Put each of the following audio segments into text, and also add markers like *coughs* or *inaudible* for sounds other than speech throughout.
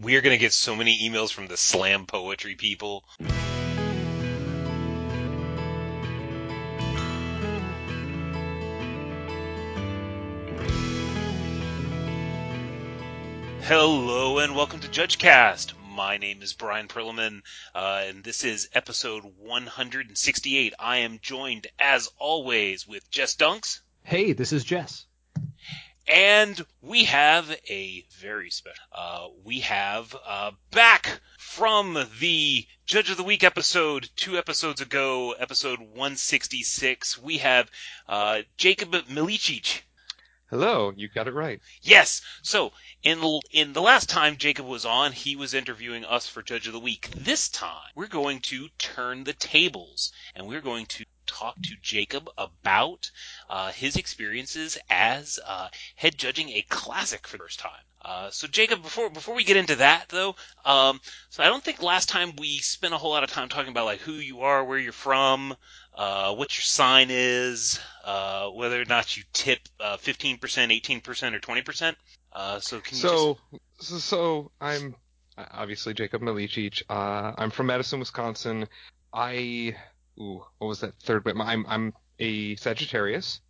We are going to get so many emails from the slam poetry people. Hello and welcome to JudgeCast. My name is Bryan Prillaman, uh, and this is episode 168. I am joined, as always, with Jess Dunks. Hey, this is Jess. And we have a very special. Uh, we have uh, back from the Judge of the Week episode two episodes ago, episode 166. We have uh, Jacob Milicic. Hello, you got it right. Yes. So in in the last time Jacob was on, he was interviewing us for Judge of the Week. This time, we're going to turn the tables, and we're going to talk to Jacob about uh, his experiences as uh, head judging a classic for the first time. Uh, so Jacob, before before we get into that though, um, so I don't think last time we spent a whole lot of time talking about like who you are, where you're from, uh, what your sign is, uh, whether or not you tip uh, fifteen percent, eighteen percent, or twenty percent. Uh, so can you so, just... so so I'm obviously Jacob Milicic. Uh, I'm from Madison, Wisconsin. I ooh, what was that third bit? I'm I'm a Sagittarius,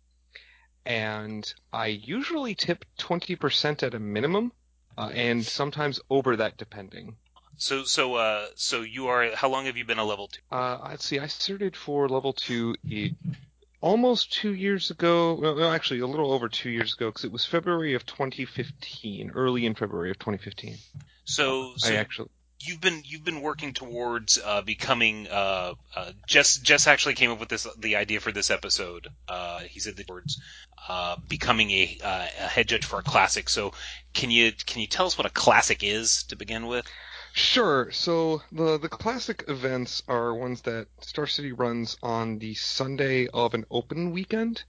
and I usually tip twenty percent at a minimum, uh, and sometimes over that depending. So so uh so you are how long have you been a level two? Uh, let's see. I started for level two almost two years ago. Well, actually, a little over two years ago because it was February of 2015, early in February of 2015. So, so I actually you've been you've been working towards uh, becoming uh, uh, Jess Jess actually came up with this the idea for this episode. Uh, he said the words uh, becoming a, uh, a head judge for a classic. So can you can you tell us what a classic is to begin with? Sure. So the the classic events are ones that Star City runs on the Sunday of an open weekend.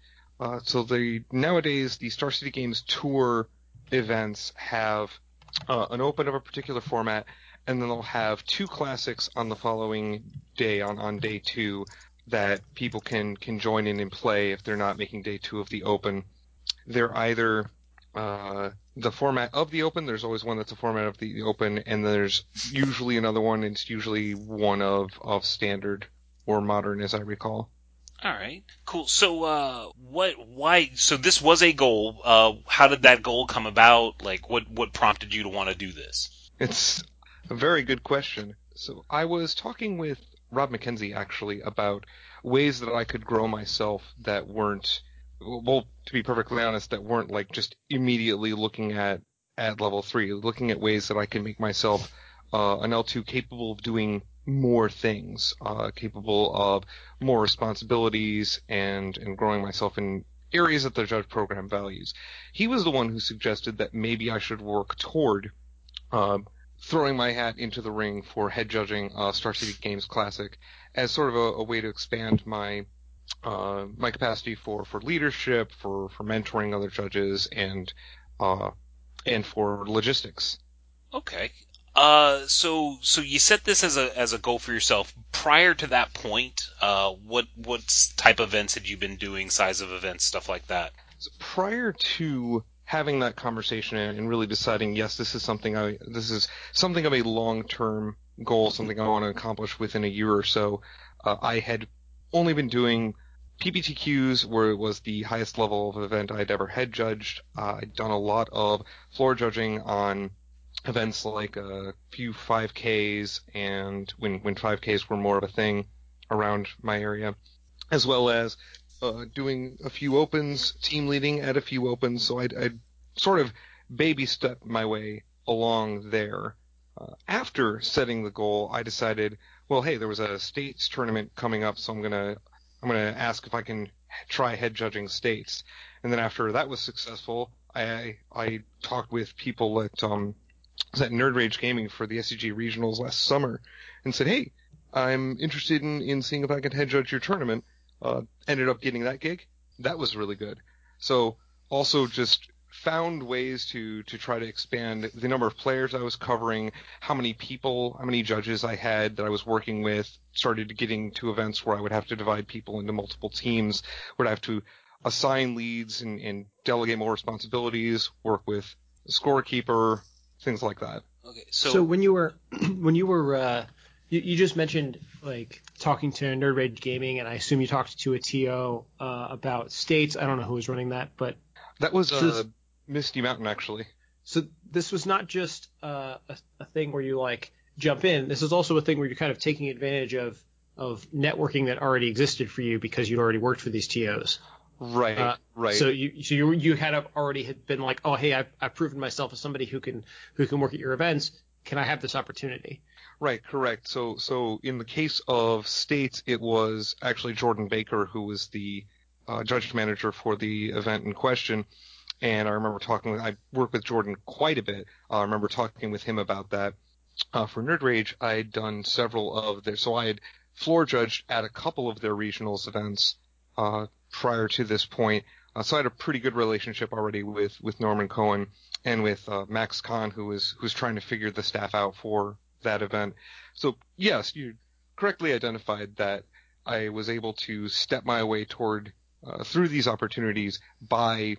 so the nowadays the Star City Games tour events have an open of a particular format and then they'll have two classics on the following day on on day two that people can can join in and play if they're not making day two of the open. They're either uh, the format of the open. There's always one that's a format of the open, and there's usually another one. It's usually one of of standard or modern, as I recall. All right, cool. So, uh, what, why? So this was a goal. Uh, how did that goal come about? Like, what, what prompted you to want to do this? It's a very good question. So I was talking with Rob McKenzie actually about ways that I could grow myself that weren't well, to be perfectly honest, that weren't like just immediately looking at at level three, looking at ways that I can make myself uh, an L2 capable of doing more things, uh, capable of more responsibilities and and growing myself in areas that the judge program values. He was the one who suggested that maybe I should work toward uh, throwing my hat into the ring for head judging uh, Star City Games Classic as sort of a, a way to expand my uh, my capacity for, for leadership, for, for mentoring other judges, and uh, and for logistics. Okay. Uh, so so you set this as a as a goal for yourself. Prior to that point, uh, what what type of events had you been doing? Size of events, stuff like that. So prior to having that conversation and really deciding, yes, this is something I, this is something of a long-term goal, something I want to accomplish within a year or so. Uh, I had only been doing PPTQs, where it was the highest level of event I'd ever head judged. Uh, I'd done a lot of floor judging on events like a few 5Ks and when, when 5Ks were more of a thing around my area, as well as uh, doing a few opens, team leading at a few opens, so I'd sort of baby step my way along there. Uh, after setting the goal, I decided, well, hey, there was a states tournament coming up, so I'm gonna I'm gonna ask if I can try head judging states. And then after that was successful, I I talked with people at um at Nerd Rage Gaming for the SCG regionals last summer, and said, hey, I'm interested in in seeing if I can head judge your tournament. Uh, ended up getting that gig. That was really good. So also just found ways to to try to expand the number of players I was covering, how many people, how many judges I had that I was working with. Started getting to events where I would have to divide people into multiple teams, would I have to assign leads and, and delegate more responsibilities, work with a scorekeeper, things like that. Okay, so, So, when you were *clears throat* when you were uh, you, you just mentioned like talking to Nerd Rage Gaming, and I assume you talked to a TO uh, about states. I don't know who was running that, but That was So uh, Misty Mountain actually. so this was not just uh, a, a thing where you like jump in. This is also a thing where you're kind of taking advantage of of networking that already existed for you because you'd already worked for these TOs. Right, Uh, right. So you so you you had already had been like, oh hey, I've, I've proven myself as somebody who can who can work at your events. Can I have this opportunity? Right, correct. So, so in the case of states, it was actually Jordan Baker who was the uh, judge manager for the event in question. And I remember talking. with I worked with Jordan quite a bit. Uh, I remember talking with him about that. Uh, for Nerd Rage, I had done several of their. So I had floor judged at a couple of their regionals events uh, prior to this point. Uh, so I had a pretty good relationship already with with Norman Cohen and with uh, Max Kahn, who was who's trying to figure the staff out for that event. So yes, you correctly identified that I was able to step my way toward uh, through these opportunities by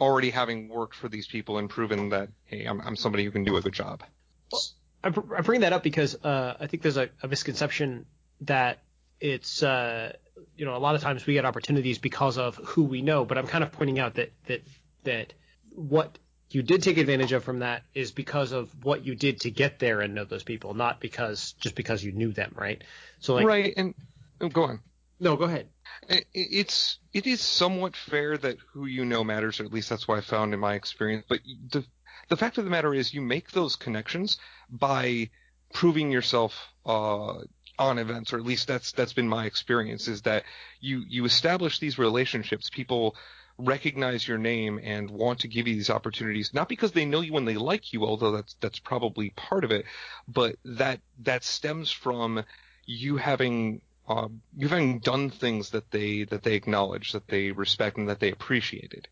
already having worked for these people and proven that hey, I'm, I'm somebody who can do a good job. I, I bring that up because uh, I think there's a, a misconception that it's uh, you know a lot of times we get opportunities because of who we know, but I'm kind of pointing out that that that what you did take advantage of from that is because of what you did to get there and know those people, not because just because you knew them, right? So like, right, and oh, go on. no, go ahead. It's it is somewhat fair that who you know matters, or at least that's what I found in my experience. But the the fact of the matter is, you make those connections by proving yourself uh, on events, or at least that's that's been my experience. Is that you you establish these relationships, people recognize your name and want to give you these opportunities, not because they know you and they like you, although that's that's probably part of it, but that that stems from you having um, you having done things that they that they acknowledge, that they respect, and that they appreciated.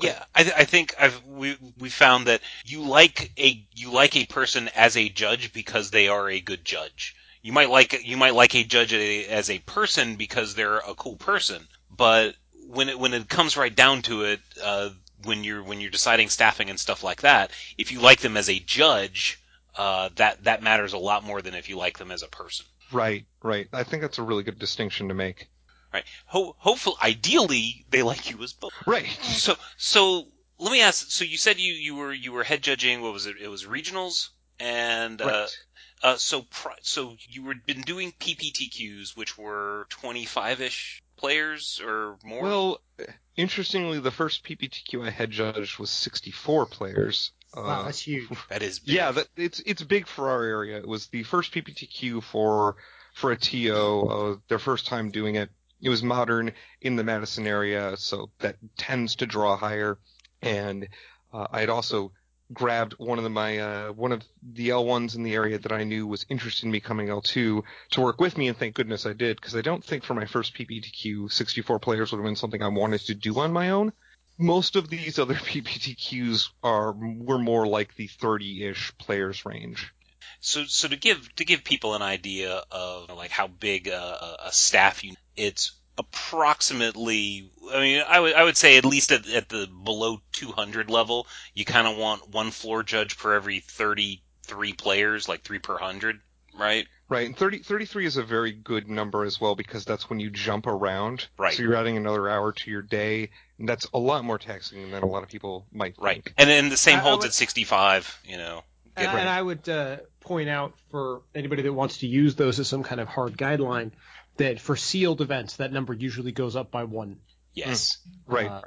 Yeah, I, th- I think I've we we found that you like a you like a person as a judge because they are a good judge. You might like you might like a judge a- as a person because they're a cool person, but when it when it comes right down to it, uh, when you're when you're deciding staffing and stuff like that, if you like them as a judge, uh, that that matters a lot more than if you like them as a person. Right, right. I think that's a really good distinction to make. Right. Ho- hopefully, ideally, they like you as both. Right. So, so let me ask. So you said you, you were you were head judging. What was it? It was regionals, and uh, Right. uh, so pri- so you were been doing PPTQs, which were twenty five ish players or more. Well, interestingly, the first PPTQ I had judged was 64 players. Wow, Uh, that's huge. *laughs* that is big. Yeah, that, it's it's big for our area. It was the first PPTQ for for a TO. Uh, their first time doing it. It was modern in the Madison area, so that tends to draw higher. And uh, I had also grabbed one of the, my uh, one of the L1s in the area that I knew was interested in becoming L2 to work with me, and thank goodness I did because I don't think for my first PPTQ 64 players would have been something I wanted to do on my own most of these other *laughs* PPTQs are were more like the 30-ish players range. So so to give to give people an idea of like how big a, a- staff you it's approximately I mean I would I would say at least at, at the below 200 level you kind of want one floor judge per every 33 players like 3 per 100 right Right, and 30, 33 is a very good number as well because that's when you jump around. Right. So you're adding another hour to your day, and that's a lot more taxing than a lot of people might right think. and then the same I- I holds would- at 65 you know And, Get- and I would uh, point out for anybody that wants to use those as some kind of hard guideline that for sealed events, that number usually goes up by one. yes Right. Uh,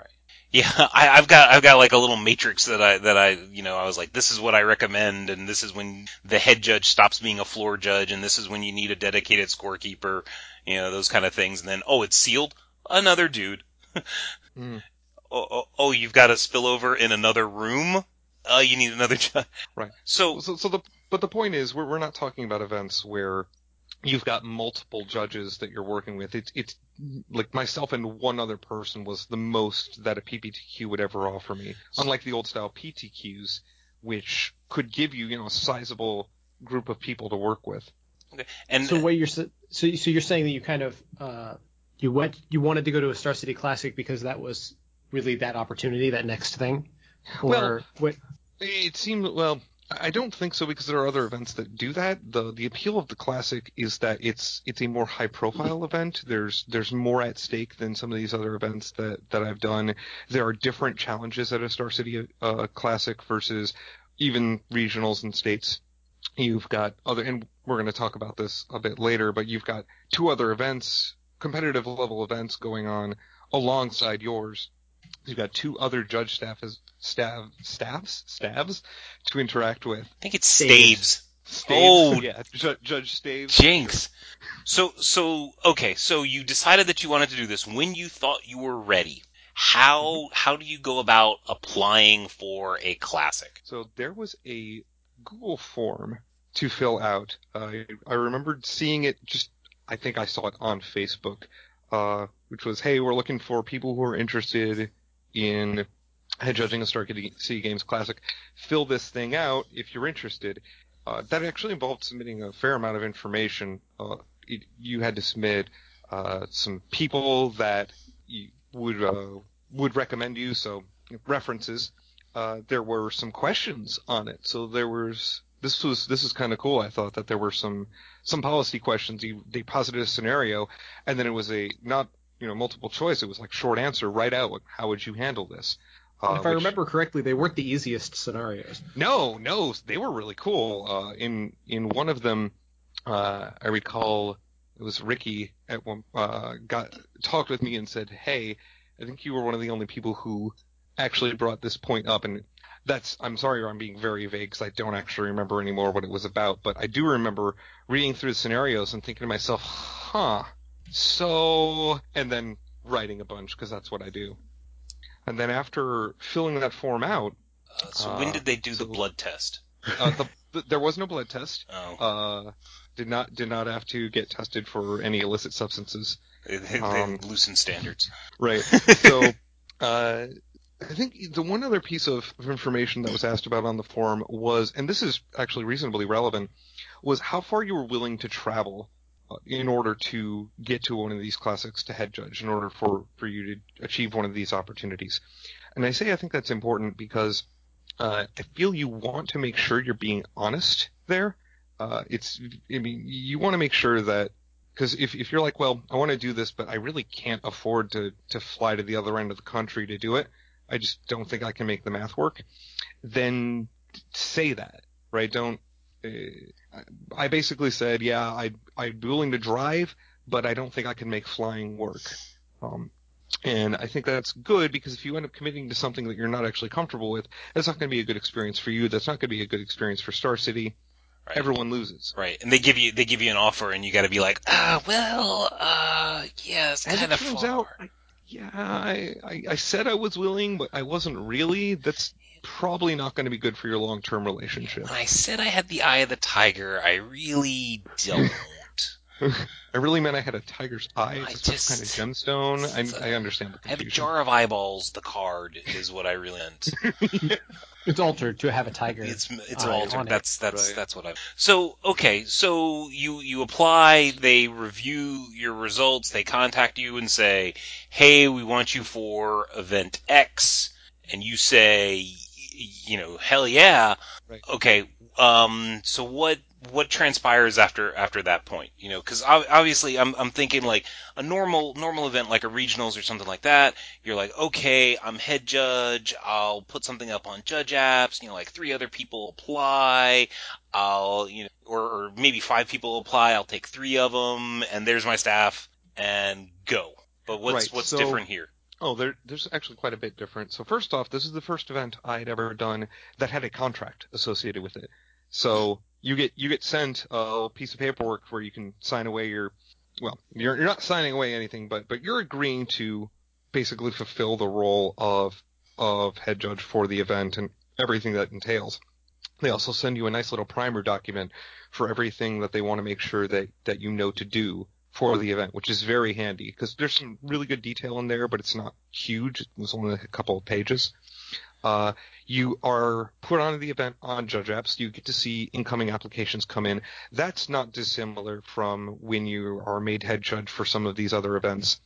Yeah, *laughs* I, I've got I've got like a little matrix that I that I you know I was like this is what I recommend and this is when the head judge stops being a floor judge and this is when you need a dedicated scorekeeper, you know those kind of things and then oh it's sealed another dude. *laughs* Mm. Oh, oh, oh you've got a spillover in another room. Uh, you need another *laughs* judge. Right. So So, so the but the point is, we're we're not talking about events where you've got multiple judges that you're working with. It's it's like myself and one other person was the most that a PPTQ would ever offer me. Unlike the old style PTQs, which could give you you know a sizable group of people to work with. Okay. and so what you're so so you're saying that you kind of uh, you went you wanted to go to a Star City Classic because that was really that opportunity, that next thing, or Well, what? It seemed well. I don't think so because there are other events that do that. the The appeal of the classic is that it's it's a more high profile event. There's there's more at stake than some of these other events that that I've done. There are different challenges at a Star City uh, Classic versus even regionals and states. You've got other, and we're going to talk about this a bit later, but you've got two other events, competitive level events going on alongside yours. You've got two other judge staff as staff staffs staffs to interact with. I think it's Staves. Staves. Oh. yeah, Ju- Judge Staves. Jinx. So so okay, so you decided that you wanted to do this when you thought you were ready. How how do you go about applying for a classic? So there was a Google form to fill out. Uh, I remembered seeing it just. I think I saw it on Facebook, uh, which was, "Hey, we're looking for people who are interested in head judging a City Games Classic. Fill this thing out if you're interested." Uh, that actually involved submitting a fair amount of information. Uh, it, you had to submit uh, some people that would uh, would recommend you, so references. Uh, there were some questions on it, so there was this was this is kind of cool. I thought that there were some some policy questions. You, they posited a scenario, and then it was a not you know multiple choice. It was like short answer, right out. How would you handle this? Uh, if I remember correctly, they weren't the easiest scenarios. No, no, they were really cool. Uh, in in one of them, uh, I recall it was Ricky at one uh, got talked with me and said, "Hey, I think you were one of the only people who actually brought this point up." And that's I'm sorry I'm being very vague because I don't actually remember anymore what it was about, but I do remember reading through the scenarios and thinking to myself, "Huh." So, and then writing a bunch because that's what I do. And then after filling that form out, Uh, so when Uh, did they do so- the blood test? uh, the, the, there was no blood test. *laughs* Oh, Uh, did not did not have to get tested for any illicit substances. they, they, um, they standards. Right. *laughs* So, uh, I think the one other piece of, information that was asked about on the form was, and this is actually reasonably relevant, was how far you were willing to travel uh, in order to get to one of these classics to head judge, in order for, for you to achieve one of these opportunities. And I say I think that's important because uh, I feel you want to make sure you're being honest there. Uh, it's, I mean, you want to make sure that because if, if you're like, well, I want to do this, but I really can't afford to, to fly to the other end of the country to do it, I just don't think I can make the math work, then say that, right? Don't, uh, I basically said, yeah, I, I'd be willing to drive, but I don't think I can make flying work. Um, and I think that's good because if you end up committing to something that you're not actually comfortable with, that's not going to be a good experience for you. That's not going to be a good experience for Star City. Right. Everyone loses. Right, and they give you they give you an offer, and you got to be like, ah, well, uh, yeah, it's kind it of turns far. out, I, yeah, I, I, I said I was willing, but I wasn't really. That's probably not going to be good for your long-term relationship. when I said I had the eye of the tiger, I really don't. *laughs* *laughs* I really meant I had a tiger's eye. I It's a just- kind of gemstone. *laughs* it's I, I understand the I have a jar of eyeballs. The card is what I really meant. It's altered to have a tiger. It's it's eye altered. on it. That's that's Right. that's what I. So okay, so you you apply, they review your results, they contact you and say, "Hey, we want you for event X," and you say, y- you know, "Hell yeah." Right. Okay. Um. So what what transpires after after that point? You know, because obviously I'm I'm thinking like a normal normal event like a regionals or something like that. You're like, okay, I'm head judge. I'll put something up on judge apps. You know, like three other people apply. I'll you know, or, or maybe five people apply. I'll take three of them, and there's my staff, and go. But what's Right, what's so- different here? Oh, there, there's actually quite a bit different. So first off, this is the first event I had ever done that had a contract associated with it. So you get you get sent a piece of paperwork where you can sign away your, well, you're you're not signing away anything, but but you're agreeing to basically fulfill the role of of head judge for the event and everything that entails. They also send you a nice little primer document for everything that they want to make sure that that you know to do for the event, which is very handy because there's some really good detail in there, but it's not huge. It's only a couple of pages. Uh, you are put onto the event on Judge Apps. You get to see incoming applications come in. That's not dissimilar from when you are made head judge for some of these other events.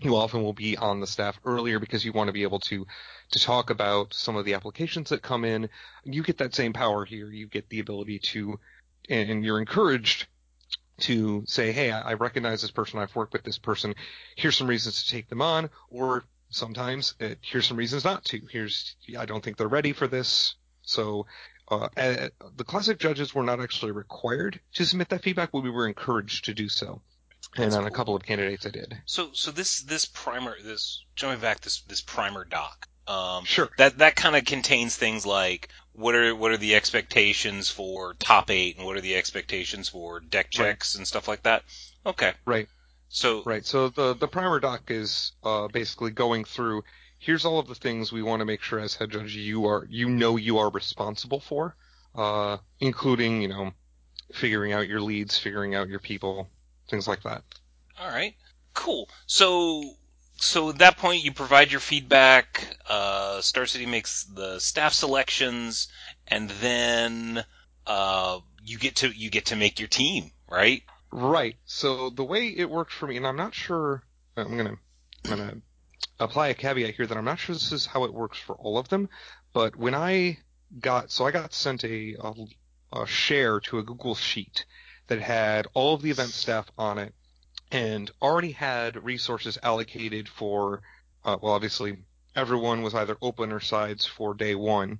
you often will be on the staff earlier because you want to be able to to talk about some of the applications that come in. You get that same power here. You get the ability to, and you're encouraged to say, hey, I recognize this person. I've worked with this person. Here's some reasons to take them on. Or sometimes uh, here's some reasons not to. Here's I don't think they're ready for this. So uh, uh, the classic judges were not actually required to submit that feedback, but we were encouraged to do so. And on cool. a couple of candidates, I did. So, so this this primer, this jumping back, this this primer doc, um, sure. That that kind of contains things like what are what are the expectations for top eight and what are the expectations for deck checks right. and stuff like that. Okay. Right. So right. So the the primer doc is uh, basically going through. Here's all of the things we want to make sure as head judge you are you know you are responsible for, uh, including you know figuring out your leads, figuring out your people, things like that. All right. Cool. So so at that point you provide your feedback. Uh, Star City makes the staff selections, and then uh, you get to you get to make your team, right? Right. So the way it worked for me, and I'm not sure. I'm gonna I'm gonna apply a caveat here that I'm not sure this is how it works for all of them, but when I got so I got sent a, a, a share to a Google sheet that had all of the event staff on it and already had resources allocated for, uh, well, obviously everyone was either open or sides for day one,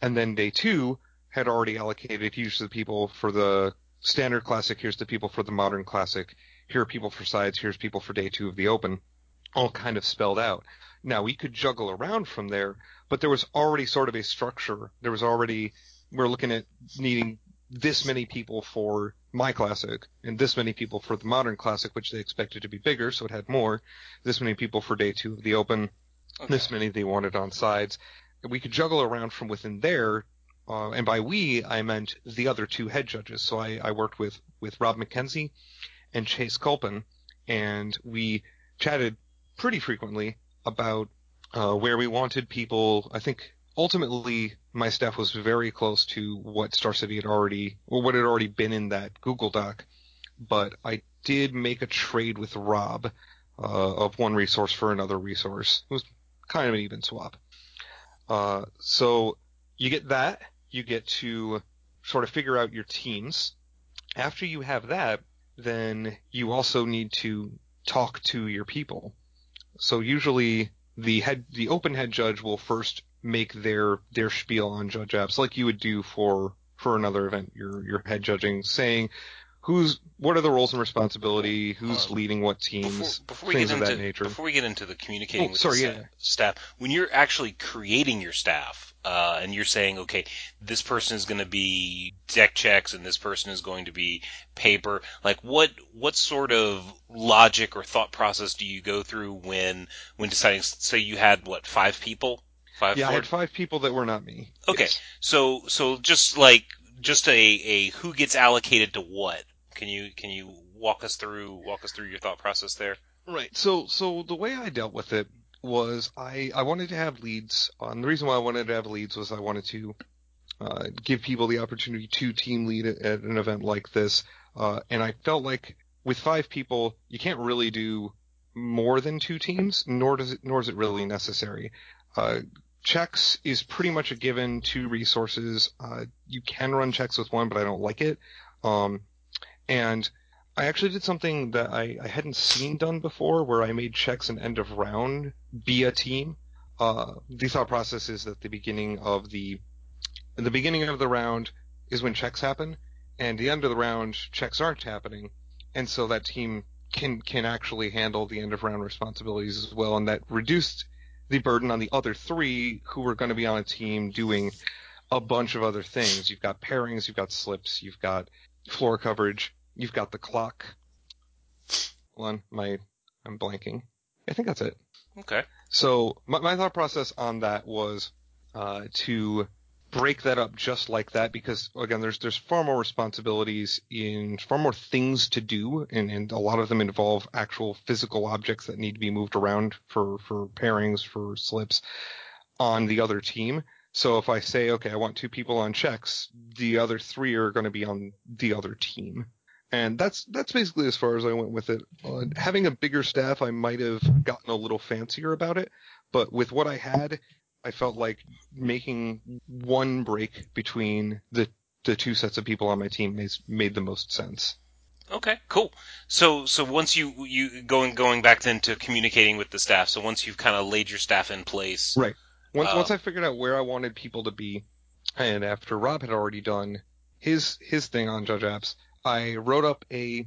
and then day two had already allocated here's the people for the standard classic, here's the people for the modern classic, here are people for sides, here's people for day two of the open, all kind of spelled out. Now we could juggle around from there, but there was already sort of a structure. There was already we're looking at needing this many people for my classic and this many people for the modern classic, which they expected to be bigger, so it had more. This many people for day two of the open. Okay. This many they wanted on sides. We could juggle around from within there, uh, and by we I meant the other two head judges. So I, I worked with with Rob McKenzie and Chase Culpin, and we chatted pretty frequently about uh, where we wanted people. I think ultimately my staff was very close to what Star City had already, or what had already been in that Google Doc. But I did make a trade with Rob uh, of one resource for another resource. It was kind of an even swap. Uh, so you get that. You get to sort of figure out your teams. After you have that, then you also need to talk to your people. So usually the head, the open head judge will first make their their spiel on judge apps like you would do for for another event. You're you're head judging, saying who's what are the roles and responsibility, who's uh, leading what teams, before, before things of into, that nature. Before we get into the communicating oh, with sorry, the yeah. staff, when you're actually creating your staff, uh, and you're saying, okay, this person is going to be deck checks and this person is going to be paper, like what what sort of logic or thought process do you go through when when deciding? Say you had what five people Five. Yeah, I had five people that were not me. Okay, yes. so so just like just a a who gets allocated to what? Can you can you walk us through walk us through your thought process there? Right. So so the way I dealt with it was I I wanted to have leads. Uh, and the reason why I wanted to have leads was I wanted to uh, give people the opportunity to team lead at, at an event like this. Uh, and I felt like with five people, you can't really do more than two teams, nor does it, nor is it really necessary. Uh, checks is pretty much a given two resources. Uh, you can run checks with one, but I don't like it. Um, and I actually did something that I, I hadn't seen done before where I made checks and end of round be a team. Uh, the thought process is that the beginning of the, the beginning of the round is when checks happen and the end of the round checks aren't happening. And so that team can, can actually handle the end of round responsibilities as well. And that reduced the burden on the other three who are going to be on a team doing a bunch of other things. You've got pairings, you've got slips, you've got floor coverage, you've got the clock. Hold on, my I'm blanking. I think that's it. Okay. So my, my thought process on that was uh, to break that up just like that because again there's there's far more responsibilities in far more things to do and, and a lot of them involve actual physical objects that need to be moved around for for pairings for slips on the other team so if i say okay i want two people on checks the other three are going to be on the other team And that's that's basically as far as I went with it. Uh, having a bigger staff, I might have gotten a little fancier about it, but with what I had, I felt like making one break between the the two sets of people on my team made, made the most sense. Okay, cool. So so once you you going going back then to communicating with the staff. So once you've kind of laid your staff in place, Right. Once Uh, once I figured out where I wanted people to be, and after Rob had already done his his thing on Judge Apps, I wrote up a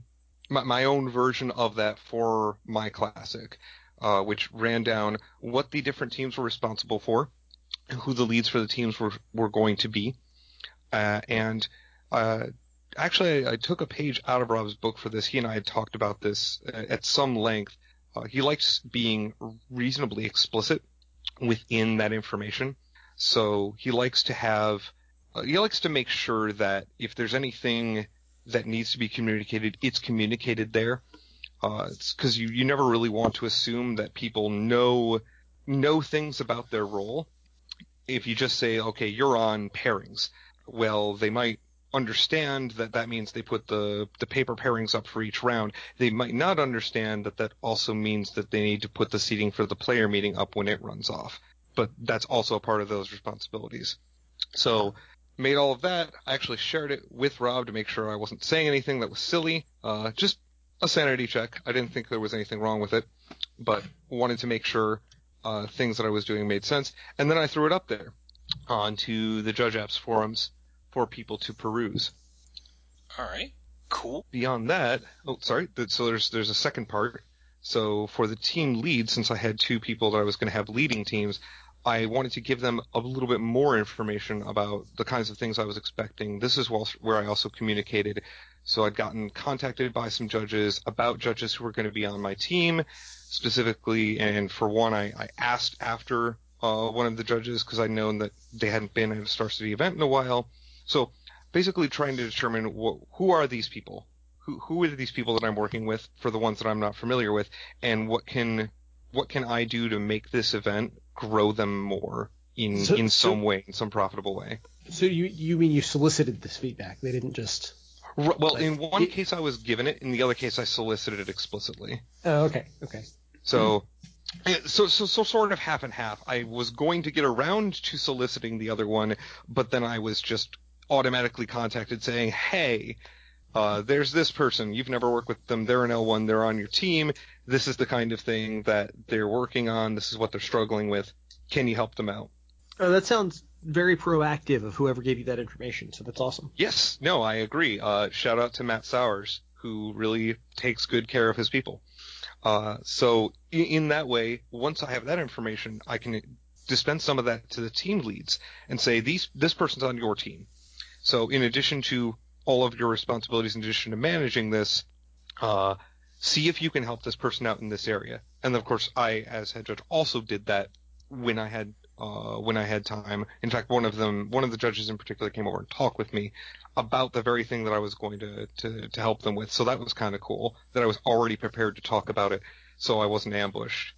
my, my own version of that for my classic, uh, which ran down what the different teams were responsible for, who the leads for the teams were were going to be, uh, and uh, actually I, I took a page out of Rob's book for this. He and I had talked about this uh, at some length. Uh, he likes being reasonably explicit within that information. So he likes to have, he likes to make sure that if there's anything that needs to be communicated, it's communicated there. Uh, it's cause you, you never really want to assume that people know, know things about their role. If you just say, okay, you're on pairings, well, they might understand that that means they put the, the paper pairings up for each round. They might not understand that that also means that they need to put the seating for the player meeting up when it runs off. But that's also a part of those responsibilities. So made all of that. I actually shared it with Rob to make sure I wasn't saying anything that was silly. Uh, just a sanity check. I didn't think there was anything wrong with it, but wanted to make sure uh, things that I was doing made sense. And then I threw it up there onto the Judge Apps forums for people to peruse. all right, cool. Beyond that, oh sorry, so there's there's a second part. So for the team lead, since I had two people that I was going to have leading teams, I wanted to give them a little bit more information about the kinds of things I was expecting. This is where I also communicated. So I'd gotten contacted by some judges about judges who were going to be on my team specifically. And for one, I, I asked after uh, one of the judges because I'd known that they hadn't been at a Star City event in a while. So basically trying to determine wh- who are these people? Who, who are these people that I'm working with for the ones that I'm not familiar with? And what can, what can I do to make this event grow them more in, So- in so- some way, in some profitable way? So you you mean you solicited this feedback? They didn't just. Well, in one It- case I was given it, in the other case I solicited it explicitly. Oh, okay, okay. So, eh, so, so, so sort of half and half. I was going to get around to soliciting the other one, but then I was just automatically contacted saying, hey, uh, there's this person. You've never worked with them. They're an L1. They're on your team. This is the kind of thing that they're working on. This is what they're struggling with. Can you help them out? Oh, that sounds very proactive of whoever gave you that information. So that's awesome. Yes, no, I agree. Uh, shout out to Matt Sowers, who really takes good care of his people. Uh, so in, in that way, once I have that information, I can dispense some of that to the team leads and say, these, this person's on your team. So in addition to all of your responsibilities, in addition to managing this, uh, see if you can help this person out in this area. And of course, I, as head judge, also did that when I had uh, when I had time. In fact, one of them, one of the judges in particular, came over and talked with me about the very thing that I was going to to, to help them with. So that was kind of cool that I was already prepared to talk about it, so I wasn't ambushed.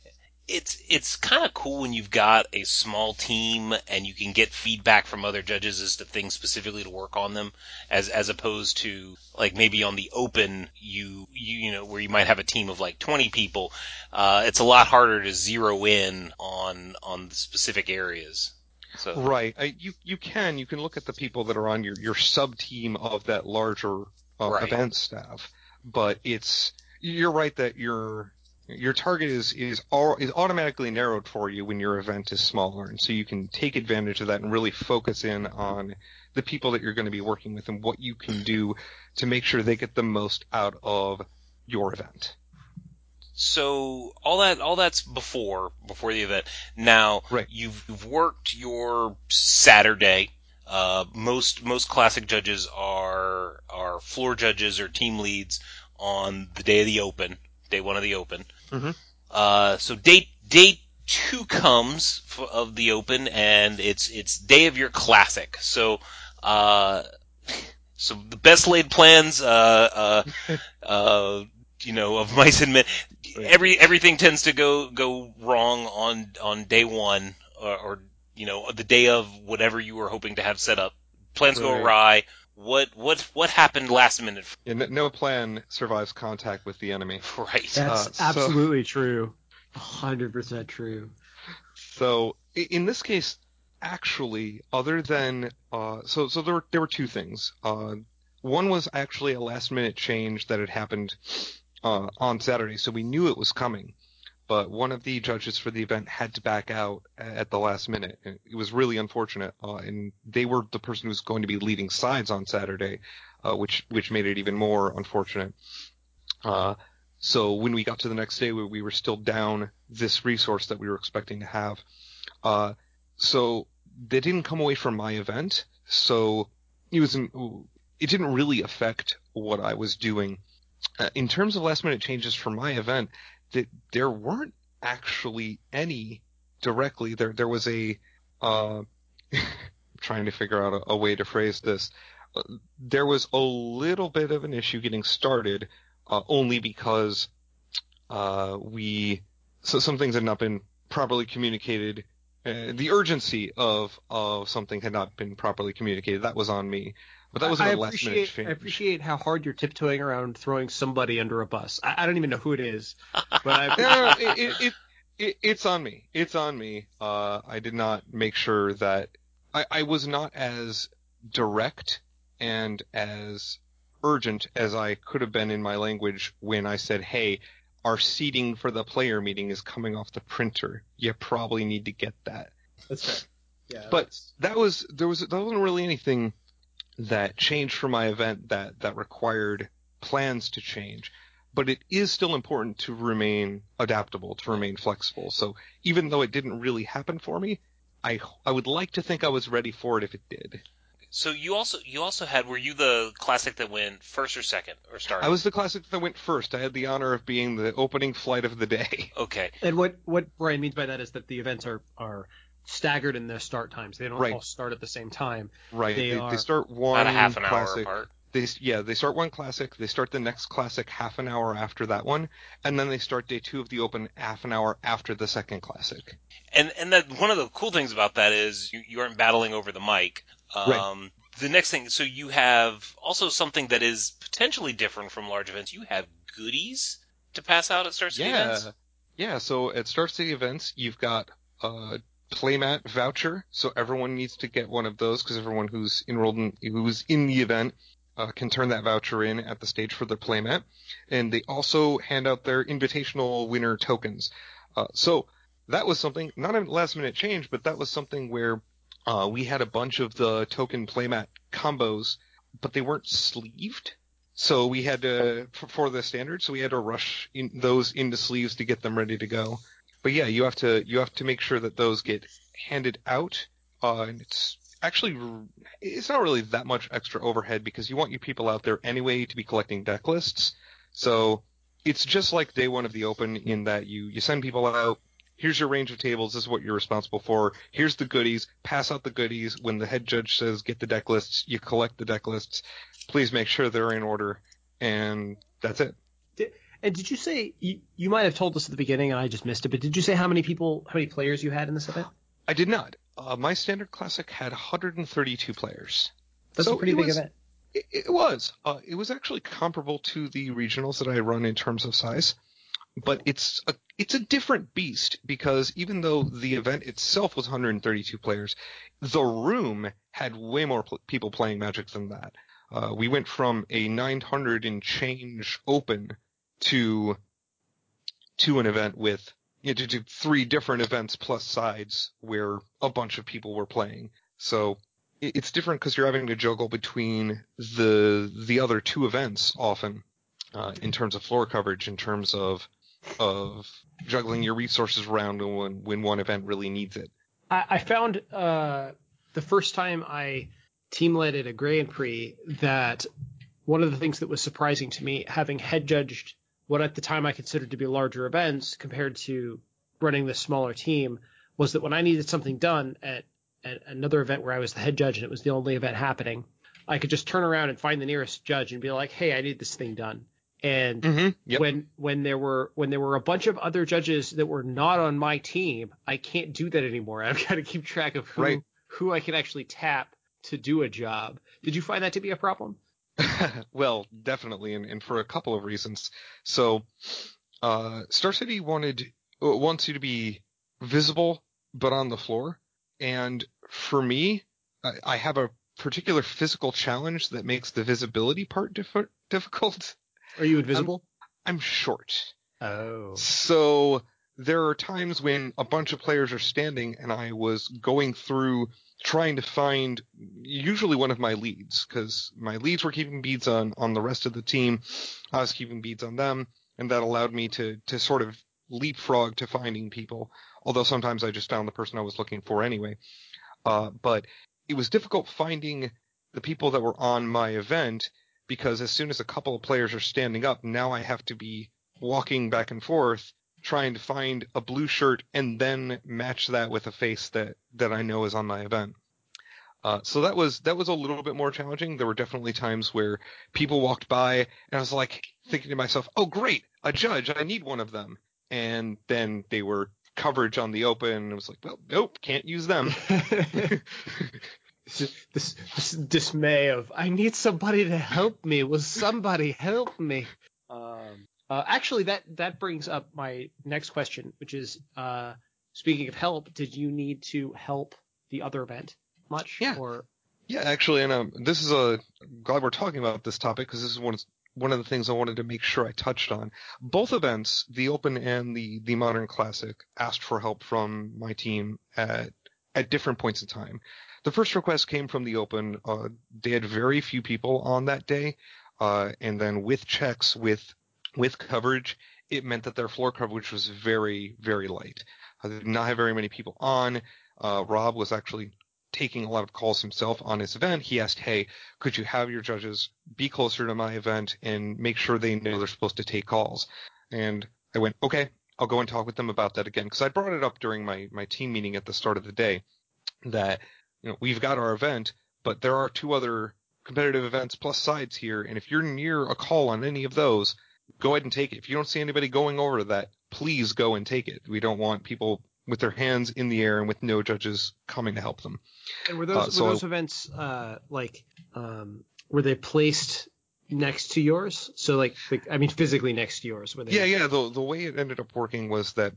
It's it's kind of cool when you've got a small team and you can get feedback from other judges as to things specifically to work on them, as as opposed to like maybe on the open you you you know where you might have a team of like 20 people. Uh, it's a lot harder to zero in on on specific areas. So Right. I, you you can you can look at the people that are on your your sub team of that larger uh, Right. event staff, but it's you're right that your your target is is all, is automatically narrowed for you when your event is smaller, and so you can take advantage of that and really focus in on the people that you're going to be working with and what you can do to make sure they get the most out of your event. So all that all that's before before the event. Now Right. you've, you've worked your Saturday. Uh, most most classic judges are are floor judges or team leads on the day of the open, day one of the open. Mhm. Uh, so day day two comes f- of the open, and it's it's day of your classic. So uh, *laughs* so the best laid plans. Uh, uh, *laughs* uh, you know, of mice and men. Every everything tends to go go wrong on on day one, or, or you know, the day of whatever you were hoping to have set up. Plans go awry. What what what happened last minute. Yeah, no, no plan survives contact with the enemy. *laughs* Right. That's Uh, so- absolutely true. 100% true. So in this case, actually, other than uh, so so there were there were two things. Uh, one was actually a last minute change that had happened uh, on Saturday, so we knew it was coming. But one of the judges for the event had to back out at the last minute. It was really unfortunate, uh, and they were the person who was going to be leading sides on Saturday, uh, which which made it even more unfortunate. Uh, so when we got to the next day, we, we were still down this resource that we were expecting to have. Uh, so they didn't come away from my event, so it was it didn't really affect what I was doing. Uh, in terms of last minute changes for my event, that there weren't actually any directly. There there was a uh, *laughs* trying to figure out a, a way to phrase this. Uh, there was a little bit of an issue getting started, uh, only because uh, we so some things had not been properly communicated. Uh, the urgency of of something had not been properly communicated. That was on me, but that was I a last minute appreciate, change. I appreciate how hard you're tiptoeing around throwing somebody under a bus. I, I don't even know who it is, but I *laughs* no, no, no, it, it, it, it, it's on me. It's on me. Uh, I did not make sure that I, I was not as direct and as urgent as I could have been in my language when I said, "Hey, our seating for the player meeting is coming off the printer. You probably need to get that." that's fair. Yeah, But that's- that was there was there wasn't really anything that changed for my event that that required plans to change. But it is still important to remain adaptable, to remain flexible. So even though it didn't really happen for me, I I would like to think I was ready for it if it did. So you also you also had were you the classic that went first or second or started? I was the classic that went first. I had the honor of being the opening flight of the day. okay. and what what Brian means by that is that the events are are staggered in their start times. They don't Right. all start at the same time. Right. They They, are they start one About a half an hour classic. apart. They yeah they start one classic. They start the next classic half an hour after that one, and then they start day two of the open half an hour after the second classic. And and that one of the cool things about that is you, you aren't battling over the mic. Um, Right. The next thing, so you have also something that is potentially different from large events. You have goodies to pass out at Star City Yeah, events. yeah. So at Star City events, you've got a playmat voucher. So everyone needs to get one of those because everyone who's enrolled in who's in the event uh, can turn that voucher in at the stage for their playmat. And they also hand out their invitational winner tokens. Uh, so that was something not a last minute change, but that was something where uh, we had a bunch of the token playmat combos, but they weren't sleeved. So we had to for, the standard, so we had to rush in those into sleeves to get them ready to go. But yeah, you have to you have to make sure that those get handed out, uh, and it's actually it's not really that much extra overhead because you want your people out there anyway to be collecting deck lists. So it's just like day one of the open in that you you send people out. Here's your range of tables. This is what you're responsible for. Here's the goodies. Pass out the goodies. When the head judge says get the deck lists, you collect the deck lists. Please make sure they're in order, and that's it. And did you say you, you might have told us at the beginning and I just missed it, but did you say how many people, how many players you had in this event? I did not. Uh, my standard classic had 132 players. That's So a pretty big was- event. It, it was. Uh, it was actually comparable to the regionals that I run in terms of size, but it's a it's a different beast because even though the event itself was 132 players, the room had way more pl- people playing Magic than that. Uh, we went from a 900 and change open to to an event with you know, to, to three different events plus sides where a bunch of people were playing. So it- it's different because you're having to juggle between the the other two events often uh, in terms of floor coverage, in terms of of juggling your resources around when when one event really needs it. I, I found uh, the first time I team led at a Grand Prix that one of the things that was surprising to me, having head judged what at the time I considered to be larger events compared to running this smaller team, was that when I needed something done at, at another event where I was the head judge and it was the only event happening, I could just turn around and find the nearest judge and be like, "Hey, I need this thing done." And Mm-hmm. Yep. when when there were when there were a bunch of other judges that were not on my team, I can't do that anymore. I've got to keep track of who Right. who I can actually tap to do a job. Did you find that to be a problem? *laughs* well, definitely, and, and for a couple of reasons. So, uh, Star City wanted uh, wants you to be visible but on the floor, and for me, I, I have a particular physical challenge that makes the visibility part diff- *laughs* difficult. Are you invisible? I'm, I'm short. Oh. So there are times when a bunch of players are standing and I was going through trying to find usually one of my leads because my leads were keeping beads on on the rest of the team. I was keeping beads on them and that allowed me to to sort of leapfrog to finding people. Although sometimes I just found the person I was looking for anyway. Uh, but it was difficult finding the people that were on my event because as soon as a couple of players are standing up, now I have to be walking back and forth trying to find a blue shirt and then match that with a face that that I know is on my event. Uh, so that was that was a little bit more challenging. There were definitely times where people walked by and I was like thinking to myself, "Oh, great, a judge! I need one of them." And then they were coverage on the open. And it was like, "Well, nope, can't use them." *laughs* this, this dismay of I need somebody to help me. Will somebody help me? Uh, actually, that that brings up my next question, which is, uh, speaking of help, did you need to help the other event much? Yeah. Or yeah, actually, and um, this is a glad we're talking about this topic because this is one one of the things I wanted to make sure I touched on. Both events, the Open and the the Modern Classic, asked for help from my team at at different points in time. The first request came from the Open. Uh, they had very few people on that day, uh, and then with checks with with coverage, it meant that their floor coverage was very very light. Uh, they did not have very many people on. Uh, Rob was actually taking a lot of calls himself on his event. He asked, "Hey, could you have your judges be closer to my event and make sure they know they're supposed to take calls?" And I went, "Okay, I'll go and talk with them about that again." Because I brought it up during my my team meeting at the start of the day that you know, we've got our event, but there are two other competitive events plus sides here, and if you're near a call on any of those, go ahead and take it. If you don't see anybody going over to that, please go and take it. We don't want people with their hands in the air and with no judges coming to help them. And were those uh, so were those events uh, like um, were they placed next to yours? So like, like, I mean physically next to yours? Were they yeah, yeah. The the way it ended up working was that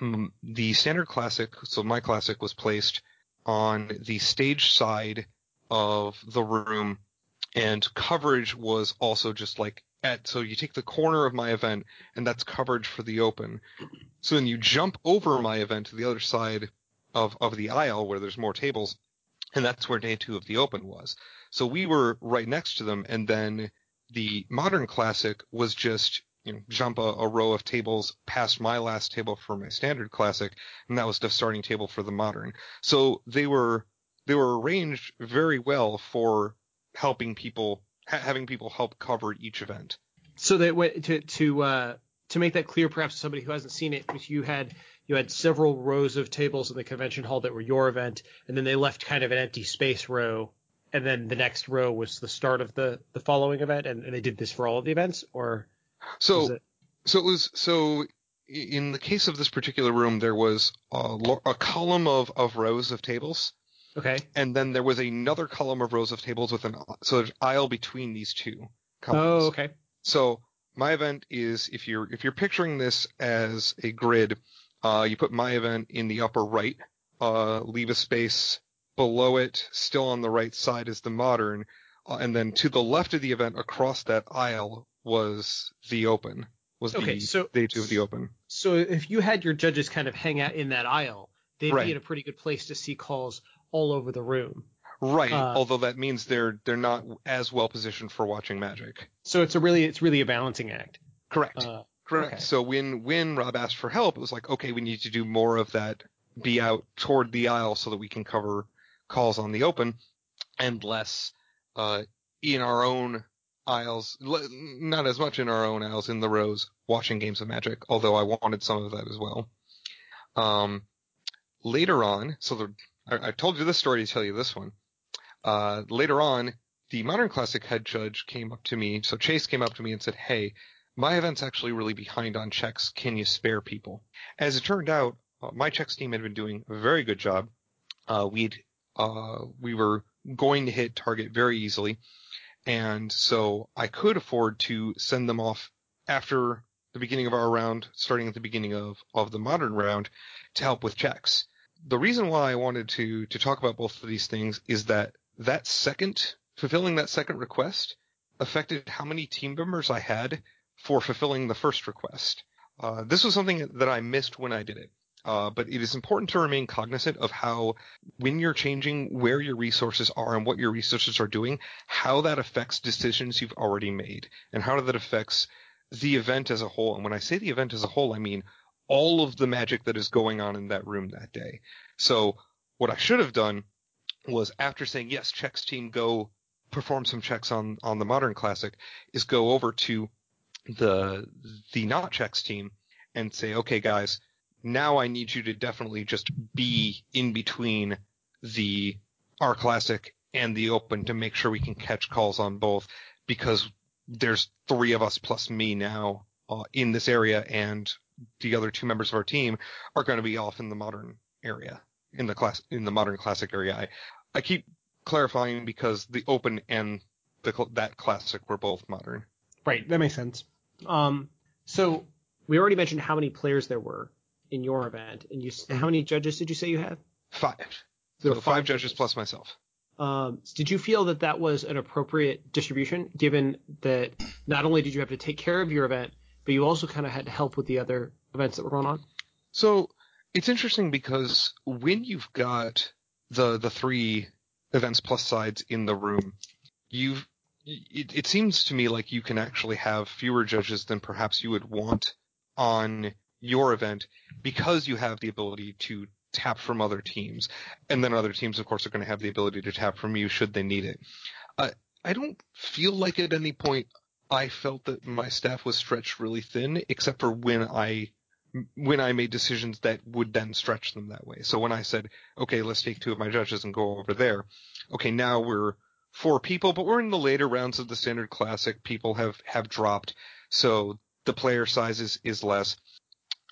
um, the standard classic, so my classic was placed on the stage side of the room and coverage was also just like at so you take the corner of my event and that's coverage for the open so then you jump over my event to the other side of of the aisle where there's more tables and that's where day two of the open was so we were right next to them and then the modern classic was just you know, jump a, a, row of tables past my last table for my standard classic, and that was the starting table for the modern. So they were they were arranged very well for helping people ha- having people help cover each event. So that to to uh, to make that clear, perhaps to somebody who hasn't seen it, you had you had several rows of tables in the convention hall that were your event, and then they left kind of an empty space row, and then the next row was the start of the the following event, and, and they did this for all of the events, or so, it... so it was so. In the case of this particular room, there was a, a column of, of rows of tables. Okay. And then there was another column of rows of tables with an so there's aisle between these two. Columns. Oh, okay. So my event is if you're if you're picturing this as a grid, uh, you put my event in the upper right, uh, leave a space below it, still on the right side is the modern, uh, and then to the left of the event across that aisle was the Open. Was okay, the so, day two of the Open. So if you had your judges kind of hang out in that aisle, they'd right. be in a pretty good place to see calls all over the room. Right. Uh, Although that means they're they're not as well positioned for watching Magic. So it's a really it's really a balancing act. Correct. Uh, Correct. Okay. So when when Rob asked for help, it was like, okay, we need to do more of that. Be out toward the aisle so that we can cover calls on the open, and less uh, in our own aisles, not as much in our own aisles, in the rows, watching games of Magic, although I wanted some of that as well. Um, later on, so the, I, I, told you this story to tell you this one. Uh, later on, the Modern Classic head judge came up to me, so Chase came up to me and said, hey, my event's actually really behind on checks. Can you spare people? As it turned out, uh, my checks team had been doing a very good job. Uh, we'd, uh, we were going to hit target very easily. And so I could afford to send them off after the beginning of our round, starting at the beginning of, of the modern round to help with checks. The reason why I wanted to, to talk about both of these things is that that second, fulfilling that second request affected how many team members I had for fulfilling the first request. Uh, this was something that I missed when I did it. Uh, but it is important to remain cognizant of how, when you're changing where your resources are and what your resources are doing, how that affects decisions you've already made and how that affects the event as a whole. And when I say the event as a whole, I mean all of the magic that is going on in that room that day. So what I should have done was after saying, yes, checks team, go perform some checks on, on the modern classic is go over to the, the not checks team and say, okay, guys, now I need you to definitely just be in between the our Classic and the Open to make sure we can catch calls on both because there's three of us plus me now uh, in this area and the other two members of our team are going to be off in the modern area in the class in the modern classic area. I, I keep clarifying because the open and the that classic were both modern. Right, that makes sense. Um, so we already mentioned how many players there were in your event, and you how many judges did you say you had? Five. So were five judges plus myself. Um, did you feel that that was an appropriate distribution, given that not only did you have to take care of your event, but you also kind of had help with the other events that were going on? So it's interesting because when you've got the the three events plus sides in the room, you've it, it seems to me like you can actually have fewer judges than perhaps you would want on your event because you have the ability to tap from other teams, and then other teams, of course, are going to have the ability to tap from you should they need it. Uh, I don't feel like at any point I felt that my staff was stretched really thin, except for when I when I made decisions that would then stretch them that way. So when I said, okay, let's take two of my judges and go over there. Okay, now we're four people, but we're in the later rounds of the standard classic. People have, have dropped. So the player size is, is less.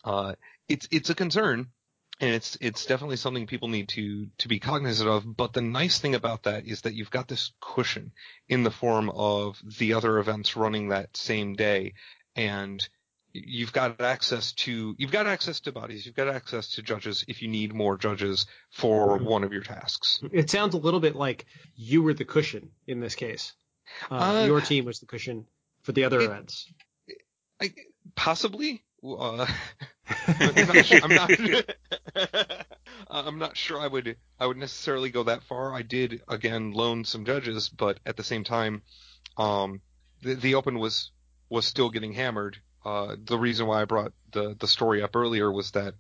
Uh, it's, it's a concern and it's, it's definitely something people need to, to be cognizant of. But the nice thing about that is that you've got this cushion in the form of the other events running that same day and you've got access to you've got access to bodies, you've got access to judges if you need more judges for one of your tasks. It sounds a little bit like you were the cushion in this case. Uh, Uh, your team was the cushion for the other it- events. I, possibly. Uh, *laughs* I'm not sure. I'm not, *laughs* I'm not sure I would I would necessarily go that far. I did again loan some judges, but at the same time, um, the, the open was was still getting hammered. Uh, the reason why I brought the the story up earlier was that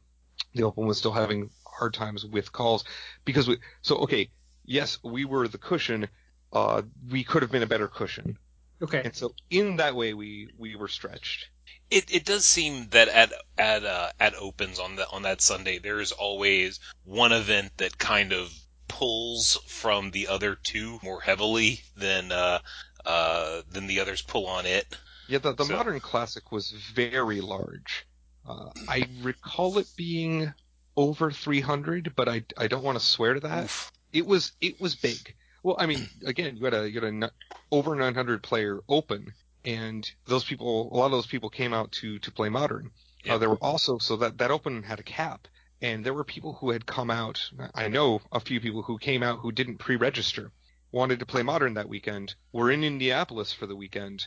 the open was still having hard times with calls because we, so okay, yes, we were the cushion. Uh, we could have been a better cushion, Okay. and so in that way we we were stretched. It it does seem that at at uh, at opens on the on that Sunday there is always one event that kind of pulls from the other two more heavily than uh uh than the others pull on it. Yeah, the, the So- modern classic was very large. Uh, I recall it being over 300, but I, I don't want to swear to that. Oof. It was it was big. Well, I mean, again, you had a you had a n- over 900 player open, and those people, a lot of those people came out to to play modern. Uh, there were also so that that open had a cap, and there were people who had come out. I know a few people who came out who didn't pre-register, wanted to play modern that weekend, were in Indianapolis for the weekend,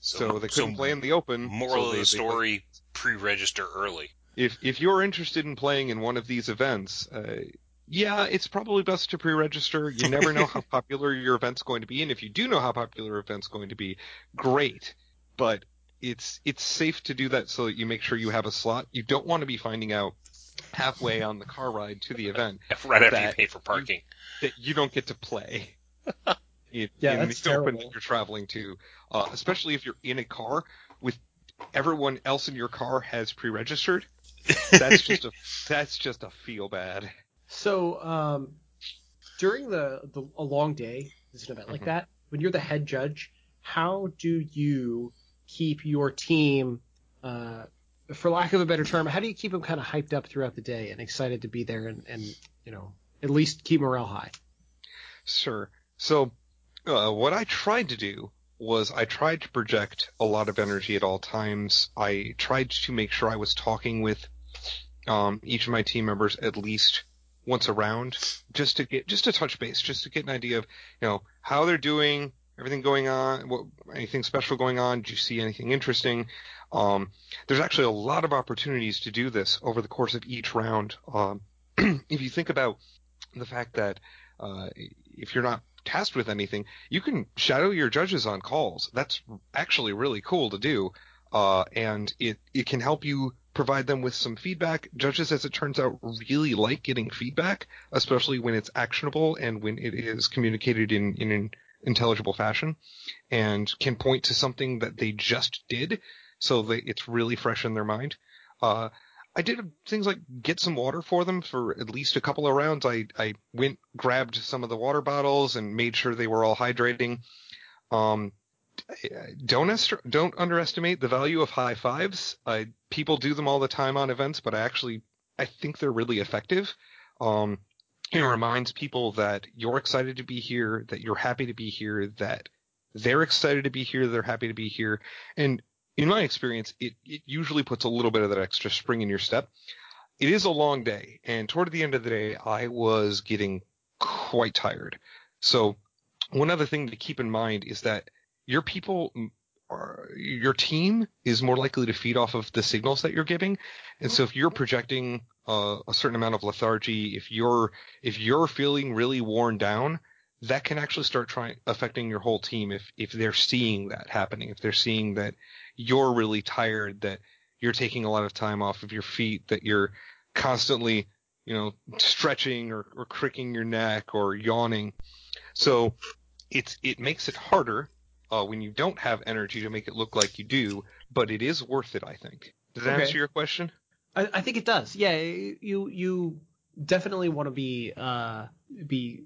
so, they couldn't play in the open. Moral so of they- the they- story: pre-register early. if if you're interested in playing in one of these events, uh, yeah, it's probably best to pre-register. You never know how *laughs* popular your event's going to be, and if you do know how popular your event's going to be, great. But it's it's safe to do that so that you make sure you have a slot. You don't want to be finding out halfway on the car ride to the *laughs* event Right after you pay for parking. that you don't get to play. *laughs* In, Yeah, in that's the open that you're traveling to, uh, especially if you're in a car with everyone else in your car has pre-registered. That's just a that's just a feel bad. So um, during the, the a long day, this an event like Mhm. that, when you're the head judge, how do you keep your team, uh, for lack of a better term, how do you keep them kind of hyped up throughout the day and excited to be there and, and you know at least keep morale high? Sure. So, uh, what I tried to do was I tried to project a lot of energy at all times. I tried to make sure I was talking with um, each of my team members at least once around, just to get just to touch base, just to get an idea of you know how they're doing, everything going on, what anything special going on. Did you see anything interesting? Um, there's actually a lot of opportunities to do this over the course of each round. Um, *clears throat* if you think about the fact that uh, if you're not tasked with anything, you can shadow your judges on calls. That's actually really cool to do, uh, and it it can help you provide them with some feedback. Judges, as it turns out, really like getting feedback, especially when it's actionable and when it is communicated in in an intelligible fashion, and can point to something that they just did, so that it's really fresh in their mind. Uh, I did things like get some water for them for at least a couple of rounds. I, I went, grabbed some of the water bottles and made sure they were all hydrating. Um, don't est- don't underestimate the value of high fives. I, people do them all the time on events, but I actually I think they're really effective. Um, it reminds people that you're excited to be here, that you're happy to be here, that they're excited to be here, they're happy to be here, and in my experience, it, it usually puts a little bit of that extra spring in your step. It is a long day, and toward the end of the day, I was getting quite tired. So, one other thing to keep in mind is that your people are, your team is more likely to feed off of the signals that you're giving. And so if you're projecting uh, a certain amount of lethargy, if you're if you're feeling really worn down, that can actually start trying affecting your whole team if if they're seeing that happening, if they're seeing that you're really tired, that you're taking a lot of time off of your feet, that you're constantly, you know, stretching or, or cricking your neck or yawning. So it's it makes it harder uh, when you don't have energy to make it look like you do, but it is worth it, I think. Does that Okay. answer your question? I, I think it does. Yeah, you you definitely want to be uh be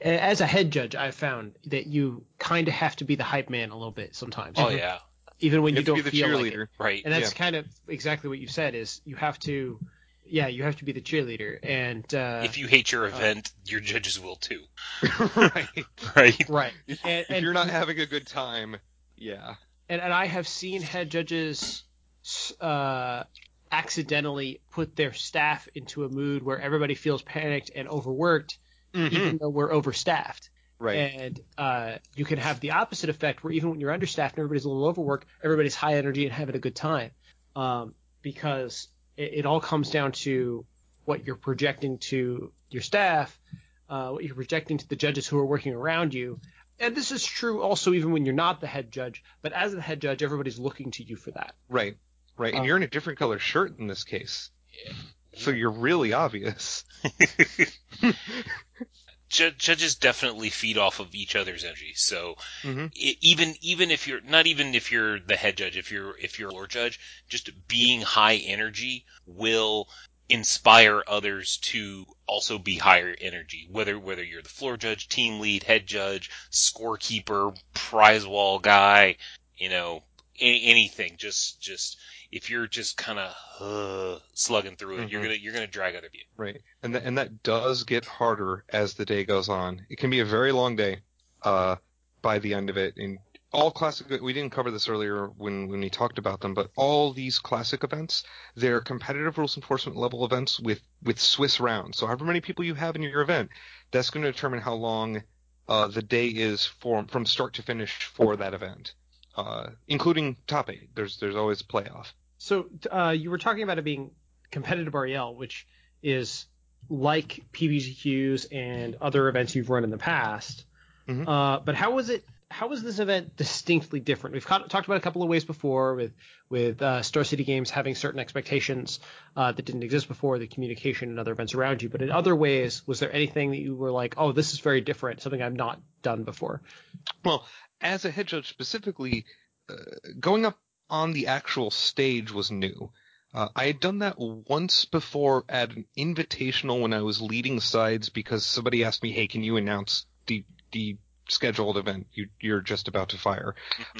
as a head judge. I've found that you kind of have to be the hype man a little bit sometimes. Oh yeah, even when You you, don't be the feel like cheerleader. it. right. And that's Yeah. kind of exactly what you said. Is you have to, yeah, you have to be the cheerleader. And uh, if you hate your event, your judges will too. *laughs* *laughs* right. Right. right, If, And- if and- you're not having a good time, yeah. and and I have seen head judges uh, accidentally put their staff into a mood where everybody feels panicked and overworked, even though we're overstaffed. Right. And uh, you can have the opposite effect where even when you're understaffed and everybody's a little overworked, everybody's high energy and having a good time. Um, because it, it all comes down to what you're projecting to your staff, uh, what you're projecting to the judges who are working around you. And this is true also even when you're not the head judge, but as the head judge, everybody's looking to you for that. Right. Right. And Uh, you're in a different color shirt in this case. So you're really obvious. *laughs* *laughs* Ju- judges definitely feed off of each other's energy. So hmm i even even if you're not even if you're the head judge, if you're if you're a floor judge, just being high energy will inspire others to also be higher energy. Whether whether you're the floor judge, team lead, head judge, scorekeeper, prize wall guy, you know, anything. Just just if you're just kind of uh, slugging through it, you're Mhm. gonna you're gonna drag other people. Right. And that, and that does get harder as the day goes on. It can be a very long day, uh, by the end of it. And all classic, we didn't cover this earlier when, when we talked about them, but all these classic events, they're competitive rules enforcement level events with, with Swiss rounds. So however many people you have in your event, that's going to determine how long, uh, the day is for, from start to finish for that event. Uh, including top eight. There's, there's always a playoff. So uh, you were talking about it being competitive REL, which is like PPTQs and other events you've run in the past. Mhm. Uh, but how was it? How was this event distinctly different? We've ca- talked about a couple of ways before, with with uh, Star City Games having certain expectations uh, that didn't exist before, the communication and other events around you. But in other ways, was there anything that you were like, oh, this is very different, something I've not done before? Well, as a head judge specifically, uh, going up on the actual stage was new. Uh, I had done that once before at an invitational when I was leading sides because somebody asked me, "Hey, can you announce the the scheduled event you you're just about to fire?"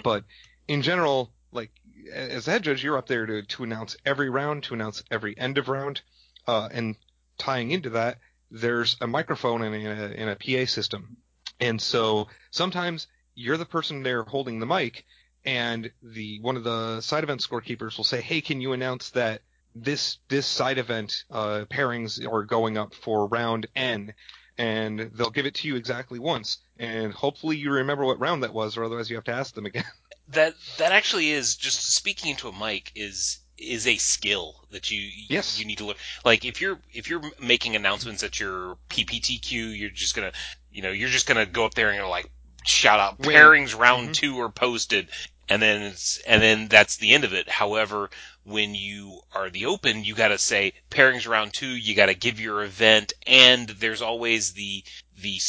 but in general, like as a head judge, you're up there to to announce every round, to announce every end of round, uh, and tying into that, there's a microphone and a, and a PA system And so sometimes you're the person there holding the mic and the one of the side event scorekeepers will say, "Hey, can you announce that this this side event uh, pairings are going up for round N?" And they'll give it to you exactly once, and hopefully you remember what round that was, or otherwise you have to ask them again. *laughs* That that actually is just speaking into a mic is is a skill that you Yes. you need to learn. Like if you're if you're making announcements at your PPTQ, you're just gonna you know you're just gonna go up there and you're like shout out pairings round Mhm. two are posted, and then it's and then that's the end of it. However, when you are the open, you got to say pairings round two. You got to give your event, and there's always the the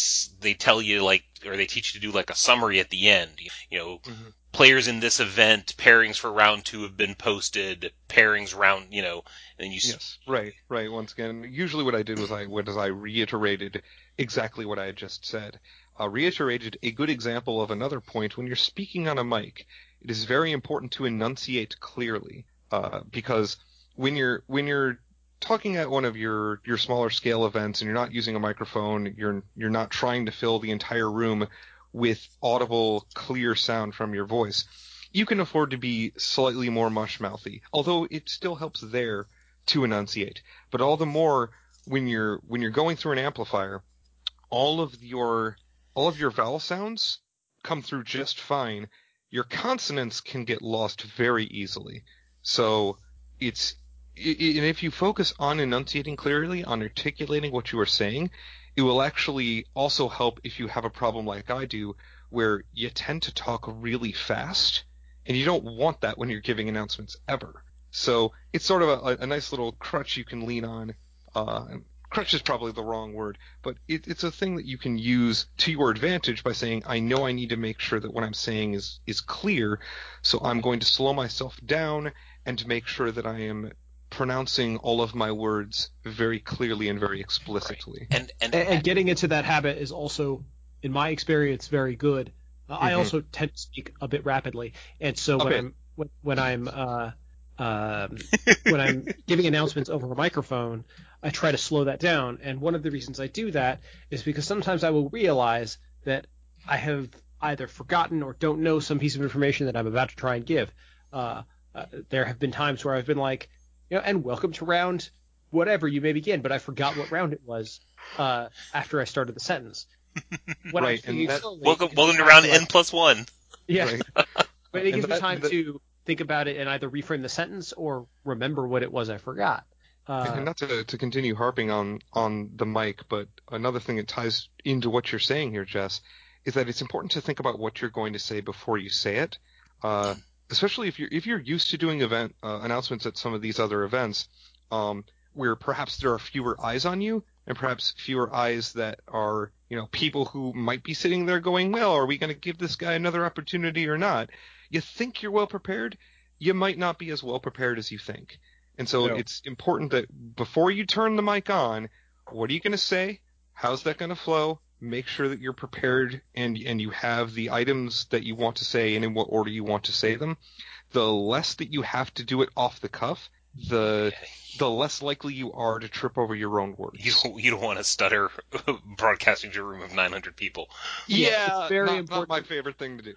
they tell you like or they teach you to do like a summary at the end. You know, Mhm. players in this event pairings for round two have been posted. Pairings round, you know, and you Yes, right, right. Once again, usually what I did was I was I reiterated exactly what I had just said. Uh, reiterated a good example of another point. When you're speaking on a mic, it is very important to enunciate clearly, uh, because when you're when you're talking at one of your your smaller scale events and you're not using a microphone, you're you're not trying to fill the entire room with audible, clear sound from your voice. You can afford to be slightly more mush mouthy, although it still helps there to enunciate. But all the more when you're when you're going through an amplifier, all of your all of your vowel sounds come through just fine. Your consonants can get lost very easily. So it's and if you focus on enunciating clearly, on articulating what you are saying, it will actually also help if you have a problem like I do, where you tend to talk really fast, and you don't want that when you're giving announcements ever. So it's sort of a, a nice little crutch you can lean on. Uh, crutch is probably the wrong word, but it, it's a thing that you can use to your advantage by saying, I know I need to make sure that what I'm saying is, is clear, so I'm going to slow myself down and to make sure that I am pronouncing all of my words very clearly and very explicitly. and and, and, and getting into that habit is also, in my experience, very good. Uh, I Mhm. also tend to speak a bit rapidly, and so when. I'm when, when I'm uh, um, when I'm giving announcements over a microphone, I try to slow that down. And one of the reasons I do that is because sometimes I will realize that I have either forgotten or don't know some piece of information that I'm about to try and give. Uh, uh, there have been times where I've been like, you know, and welcome to round whatever you may begin, but I forgot what round it was uh, after I started the sentence. *laughs* When Right, and that- slowly, welcome welcome to time round like- n plus one. Yeah, Right. *laughs* but it gives And me time that- to think about it and either reframe the sentence or remember what it was I forgot. And Uh, not to, to continue harping on, on the mic, but another thing that ties into what you're saying here, Jess, is that it's important to think about what you're going to say before you say it. Uh, especially if you're if you're used to doing event uh, announcements at some of these other events, um, where perhaps there are fewer eyes on you, and perhaps fewer eyes that are you know people who might be sitting there going, well, are we going to give this guy another opportunity or not? You think you're well prepared, you might not be as well prepared as you think. And so No. it's important that before you turn the mic on, what are you going to say? How's that going to flow? Make sure that you're prepared and and you have the items that you want to say and in what order you want to say them. The less that you have to do it off the cuff, the the less likely you are to trip over your own words. You don't, you don't want to stutter *laughs* broadcasting to a room of 900 people. Yeah, it's very not, important. Not my favorite thing to do.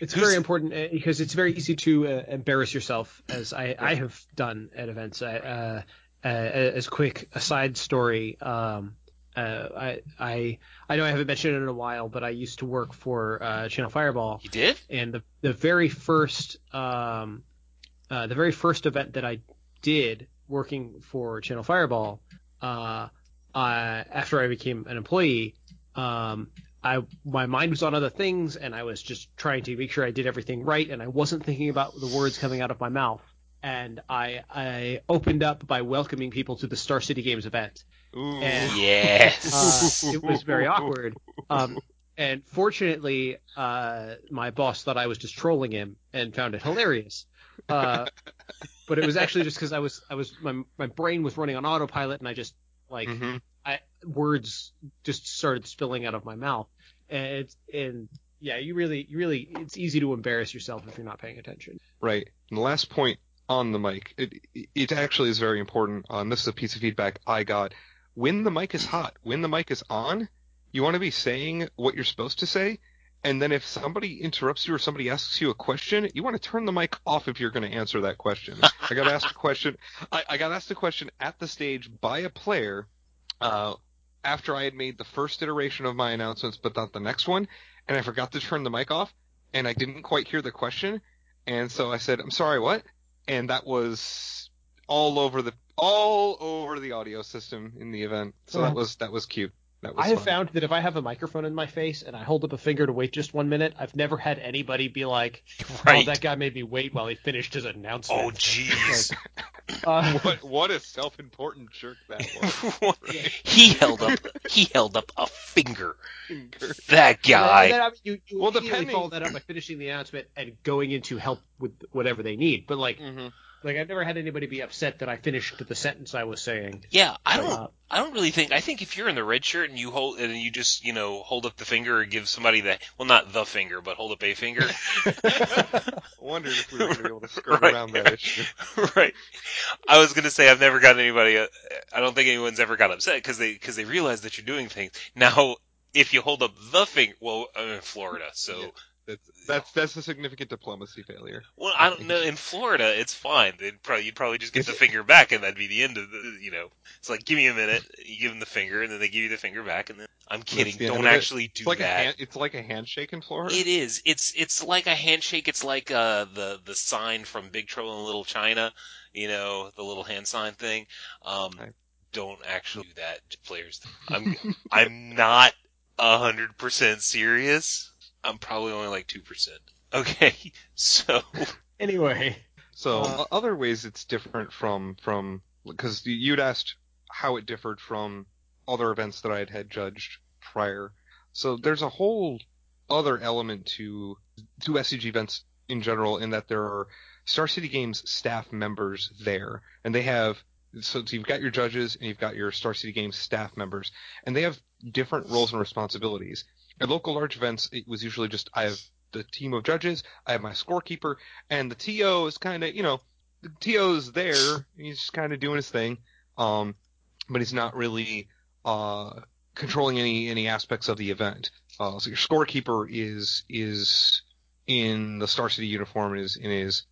It's Who's- very important uh, because it's very easy to uh, embarrass yourself, as I, I have done at events. I, uh, uh, as a quick aside story, um, uh, I, I I know I haven't mentioned it in a while, but I used to work for uh, Channel Fireball, You did? and the the very first um, uh, the very first event that I did working for Channel Fireball, uh, uh, after I became an employee, um, I my mind was on other things, and I was just trying to make sure I did everything right, and I wasn't thinking about the words coming out of my mouth. And I I opened up by welcoming people to the Star City Games event. Ooh. And- Yes. Uh, *laughs* it was very awkward. Um, and fortunately, uh, my boss thought I was just trolling him and found it hilarious. Uh, but it was *laughs* actually just because I was I was my my brain was running on autopilot and I just like Mhm. I words just started spilling out of my mouth. And it's and yeah, you really you really it's easy to embarrass yourself if you're not paying attention. Right. And the last point on the mic, it, it actually is very important. Um, this is a piece of feedback I got. When the mic is hot, when the mic is on, you want to be saying what you're supposed to say, and then if somebody interrupts you or somebody asks you a question, you want to turn the mic off if you're going to answer that question. I got asked a question. I, I, got asked a question at the stage by a player uh, after I had made the first iteration of my announcements, but not the next one, and I forgot to turn the mic off, and I didn't quite hear the question, and so I said, "I'm sorry, what?" And that was all over the all over the audio system in the event. So that was that was cute. That was I have fun. found that if I have a microphone in my face and I hold up a finger to wait just one minute, I've never had anybody be like, *laughs* Right. "Oh, that guy made me wait while he finished his announcement." Oh, jeez. *laughs* Uh, *laughs* what what a self-important jerk that was. he held up. He held up a finger. That and guy. then, I mean, you, you Well, depending- follow that up by finishing the announcement and going into help with whatever they need. But like, Mhm. Like I've never had anybody be upset that I finished the sentence I was saying. Yeah, I don't. Uh, I don't really think. I think if you're in the red shirt and you hold and you just you know hold up the finger or give somebody the well not the finger but hold up a finger. *laughs* Wondered if we were going to be able to skirt Right. around that issue. *laughs* right. I was gonna say I've never gotten anybody. Uh, I don't think anyone's ever got upset because they because they realize that you're doing things. Now, if you hold up the finger, well, I'm in Florida, so Yeah. That's that's that's a significant diplomacy failure. well, I don't know. In Florida, it's fine. They'd probably you'd probably just get the *laughs* finger back, and that'd be the end of the. You know, it's like give me a minute. You give them the finger, and then they give you the finger back, and then I'm kidding. Don't of it. actually do It's like that. a hand, it's like a handshake in Florida. It is. It's it's like a handshake. It's like uh the the sign from Big Trouble in Little China, you know, the little hand sign thing. Um, Okay. don't actually do that, to players. I'm I'm not a hundred percent serious. I'm probably only like two percent. Okay, *laughs* so Anyway, So Uh, other ways it's different from from because you'd asked how it differed from other events that I had had judged prior. So there's a whole other element to to SCG events in general in that there are Star City Games staff members there, and they have so you've got your judges and you've got your Star City Games staff members, and they have different roles and responsibilities. At local large events, it was usually just I have the team of judges, I have my scorekeeper, and the TO is kind of, you know, the TO's there, he's just kind of doing his thing, um, but he's not really uh, controlling any any aspects of the event. Uh, so your scorekeeper is is in the Star City uniform and is and is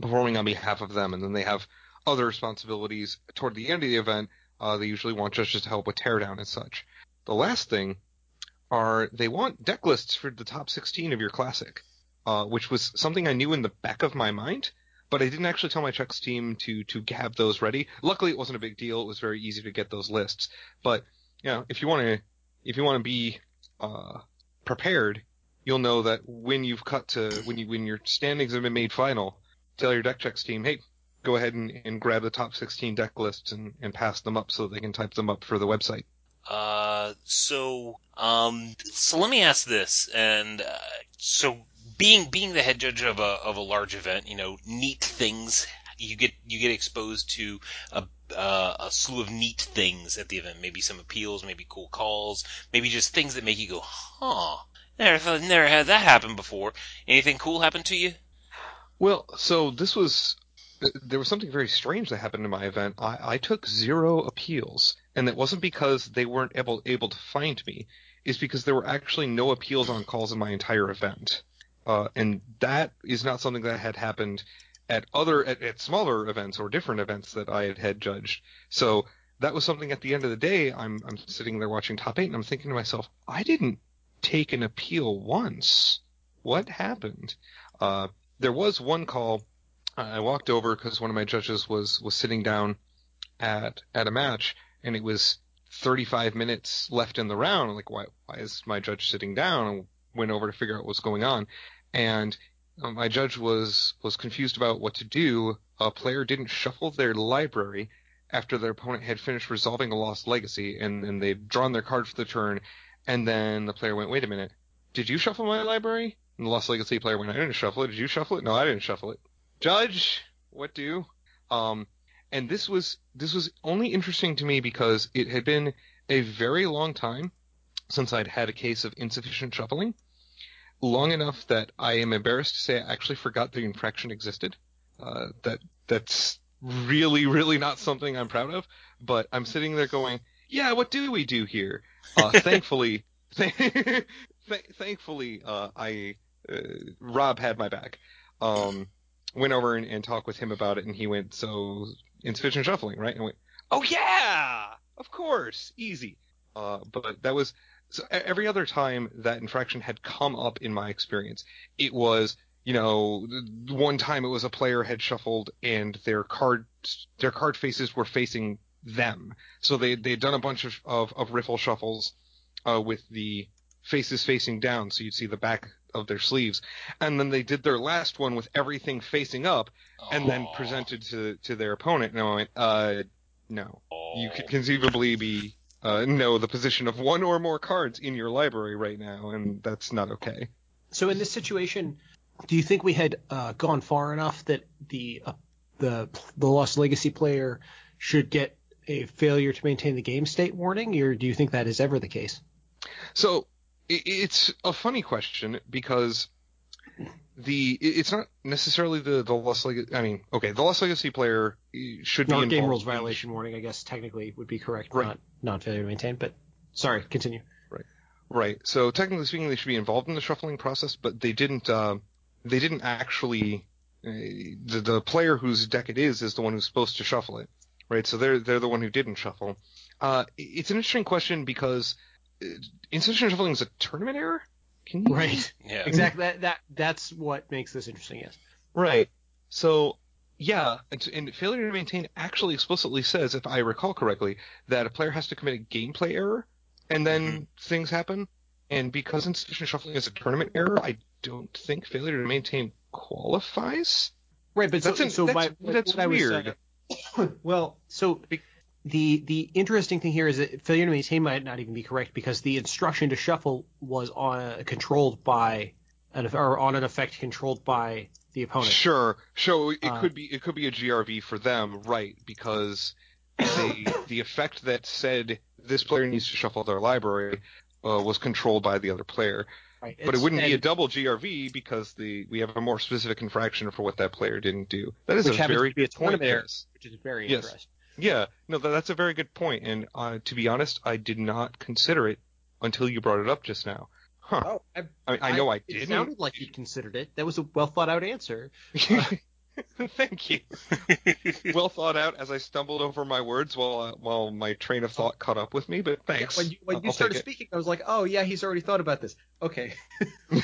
performing on behalf of them, and then they have other responsibilities toward the end of the event. Uh, they usually want judges to help with teardown and such. The last thing are they want deck lists for the top 16 of your classic, uh, which was something I knew in the back of my mind, but I didn't actually tell my checks team to to have those ready. Luckily, it wasn't a big deal. It was very easy to get those lists. But you know, if you want to if you want to be uh, prepared, you'll know that when you've cut to when you when your standings have been made final, tell your deck checks team, hey, go ahead and, and grab the top 16 deck lists and, and pass them up so they can type them up for the website. Uh so um so let me ask this and uh, so being being the head judge of a of a large event, you know, neat things you get you get exposed to a uh, a slew of neat things at the event. Maybe some appeals, maybe cool calls, maybe just things that make you go, huh. Never never had that happen before. Anything cool happen to you? Well, so this was there was something very strange that happened in my event. I, I took zero appeals, and it wasn't because they weren't able able to find me. It's because there were actually no appeals on calls in my entire event, uh, and that is not something that had happened at other at, at smaller events or different events that I had had judged. So that was something. At the end of the day, I'm I'm sitting there watching top eight, and I'm thinking to myself, I didn't take an appeal once. What happened? Uh, there was one call. I walked over because one of my judges was was sitting down at at a match, and it was 35 minutes left in the round. I'm like, why why is my judge sitting down? And went over to figure out what's going on, and uh, my judge was was confused about what to do. A player didn't shuffle their library after their opponent had finished resolving a lost legacy, and and they'd drawn their card for the turn, and then the player went, wait a minute, did you shuffle my library? And the lost legacy player went, I didn't shuffle it. Did you shuffle it? No, I didn't shuffle it. Judge, what do? Um, and this was this was only interesting to me because it had been a very long time since I'd had a case of insufficient shuffling, long enough that I am embarrassed to say I actually forgot the infraction existed. Uh, that that's really really not something I'm proud of. But I'm sitting there going, yeah, what do we do here? Uh, *laughs* thankfully, *laughs* th- th- thankfully, uh, I uh, Rob had my back. Um, went over and, and talked with him about it, and he went, so insufficient shuffling, right? And I went, oh yeah, of course, easy. Uh, but that was so every other time that infraction had come up in my experience, it was you know one time it was a player had shuffled and their card their card faces were facing them, so they they'd done a bunch of of, of riffle shuffles uh, with the faces facing down, so you'd see the back of their sleeves, and then they did their last one with everything facing up, and then presented to to their opponent, and I went, uh, no. You could conceivably be uh, know the position of one or more cards in your library right now, and that's not okay. So in this situation, do you think we had uh, gone far enough that the uh, the the Lost Legacy player should get a failure to maintain the game state warning, or do you think that is ever the case? So i it's a funny question because the it's not necessarily the the Lost Legacy. I mean, okay, the Lost Legacy player eh, should No, be game rules violation warning, I guess technically would be correct, Right. not non failure to maintain. But sorry, continue. Right. So technically speaking, they should be involved in the shuffling process, but they didn't. Uh, they didn't actually. Uh, the the player whose deck it is is the one who's supposed to shuffle it, right? So they're they're the one who didn't shuffle. Uh, it's an interesting question because uh, insufficient shuffling is a tournament error. Can you? Right. *laughs* Yeah. Exactly. That that that's what makes this interesting. Yes. Right. So yeah, and, and failure to maintain actually explicitly says, if I recall correctly, that a player has to commit a gameplay error, and then Mhm. things happen. And because insufficient shuffling is a tournament error, I don't think failure to maintain qualifies. Right, but so, That's an- so that's- my, that's what I was, weird. uh, *coughs* well, so Be- the the interesting thing here is that failure to maintain might not even be correct because the instruction to shuffle was on controlled by an or on an effect controlled by the opponent. Sure, sure. It Uh, could be it could be a GRV for them, right? Because the *coughs* the effect that said this player needs to shuffle their library uh, was controlled by the other player. Right. But it wouldn't be a double GRV because the we have a more specific infraction for what that player didn't do. That is Which a very to be a tournament error. Which is very Yes. interesting. Yeah, no, that's a very good point. And uh, to be honest, I did not consider it until you brought it up just now. Huh. Oh, I, I, I know I, it didn't. sounded like you considered it. That was a well thought out answer. *laughs* *laughs* Thank you. well thought out as I stumbled over my words while uh, while my train of thought caught up with me. But thanks. When you, when you started it. speaking, I was like, oh yeah, he's already thought about this. Okay. *laughs*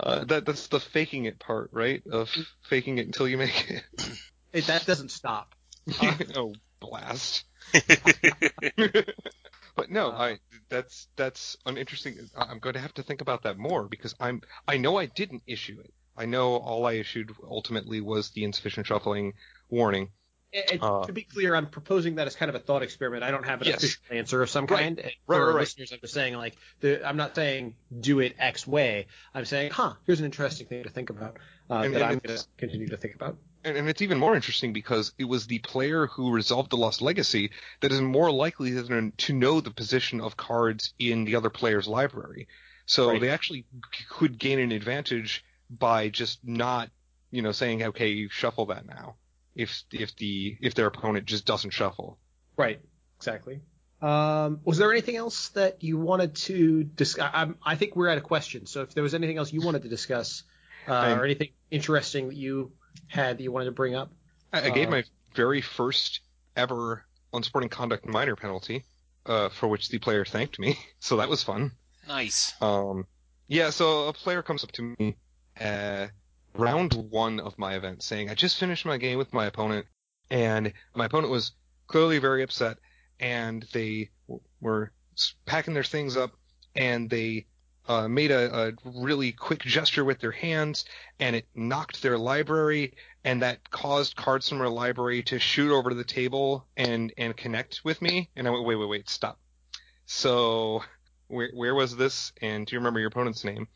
Uh, that that's the faking it part, right? Of faking it until you make it. *clears throat* Hey, that doesn't stop. *laughs* Uh, oh, blast. *laughs* *laughs* But no, Uh, I that's that's an interesting. I- I'm going to have to think about that more because I'm I know I didn't issue it. I know all I issued ultimately was the insufficient shuffling warning. Uh, to be clear, I'm proposing that as kind of a thought experiment. I don't have an Yes. official answer of some kind. And Right, For our right, right. listeners, I'm just saying like the, I'm not saying do it X way. I'm saying, huh, here's an interesting thing to think about uh, And- that and I'm going to continue to think about. And, and it's even more interesting because it was the player who resolved the lost legacy that is more likely than to know the position of cards in the other player's library. So Right. they actually could gain an advantage by just not, you know, saying, okay, you shuffle that now. If if the if their opponent just doesn't shuffle. Right. Exactly. Um, was there anything else that you wanted to discuss? I, I think we're at a question. So if there was anything else you wanted to discuss, uh, I'm- or anything interesting that you had that you wanted to bring up, I, I gave Uh, my very first ever unsporting conduct minor penalty, uh, for which the player thanked me. *laughs* So that was fun. nice. Um, yeah, so a player comes up to me, uh, round one of my event saying, I just finished my game with my opponent, and my opponent was clearly very upset, and they were packing their things up, and they uh, made a, a really quick gesture with their hands, and it knocked their library, and that caused cards from their library to shoot over to the table and, and connect with me. And I went, wait, wait, wait, stop. So where where was this? And do you remember your opponent's name?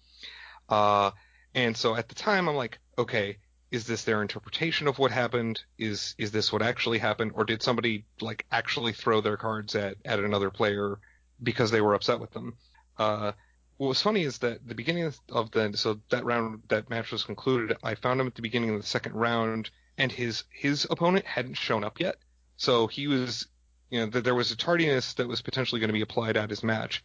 Uh, and so at the time, I'm like, okay, is this their interpretation of what happened? Is is this what actually happened, or did somebody like actually throw their cards at at another player because they were upset with them? Uh, what was funny is that the beginning of- the so that round that match was concluded. I found him at the beginning of the second round, and his his opponent hadn't shown up yet. So he was you know, that there was a tardiness that was potentially going to be applied at his match.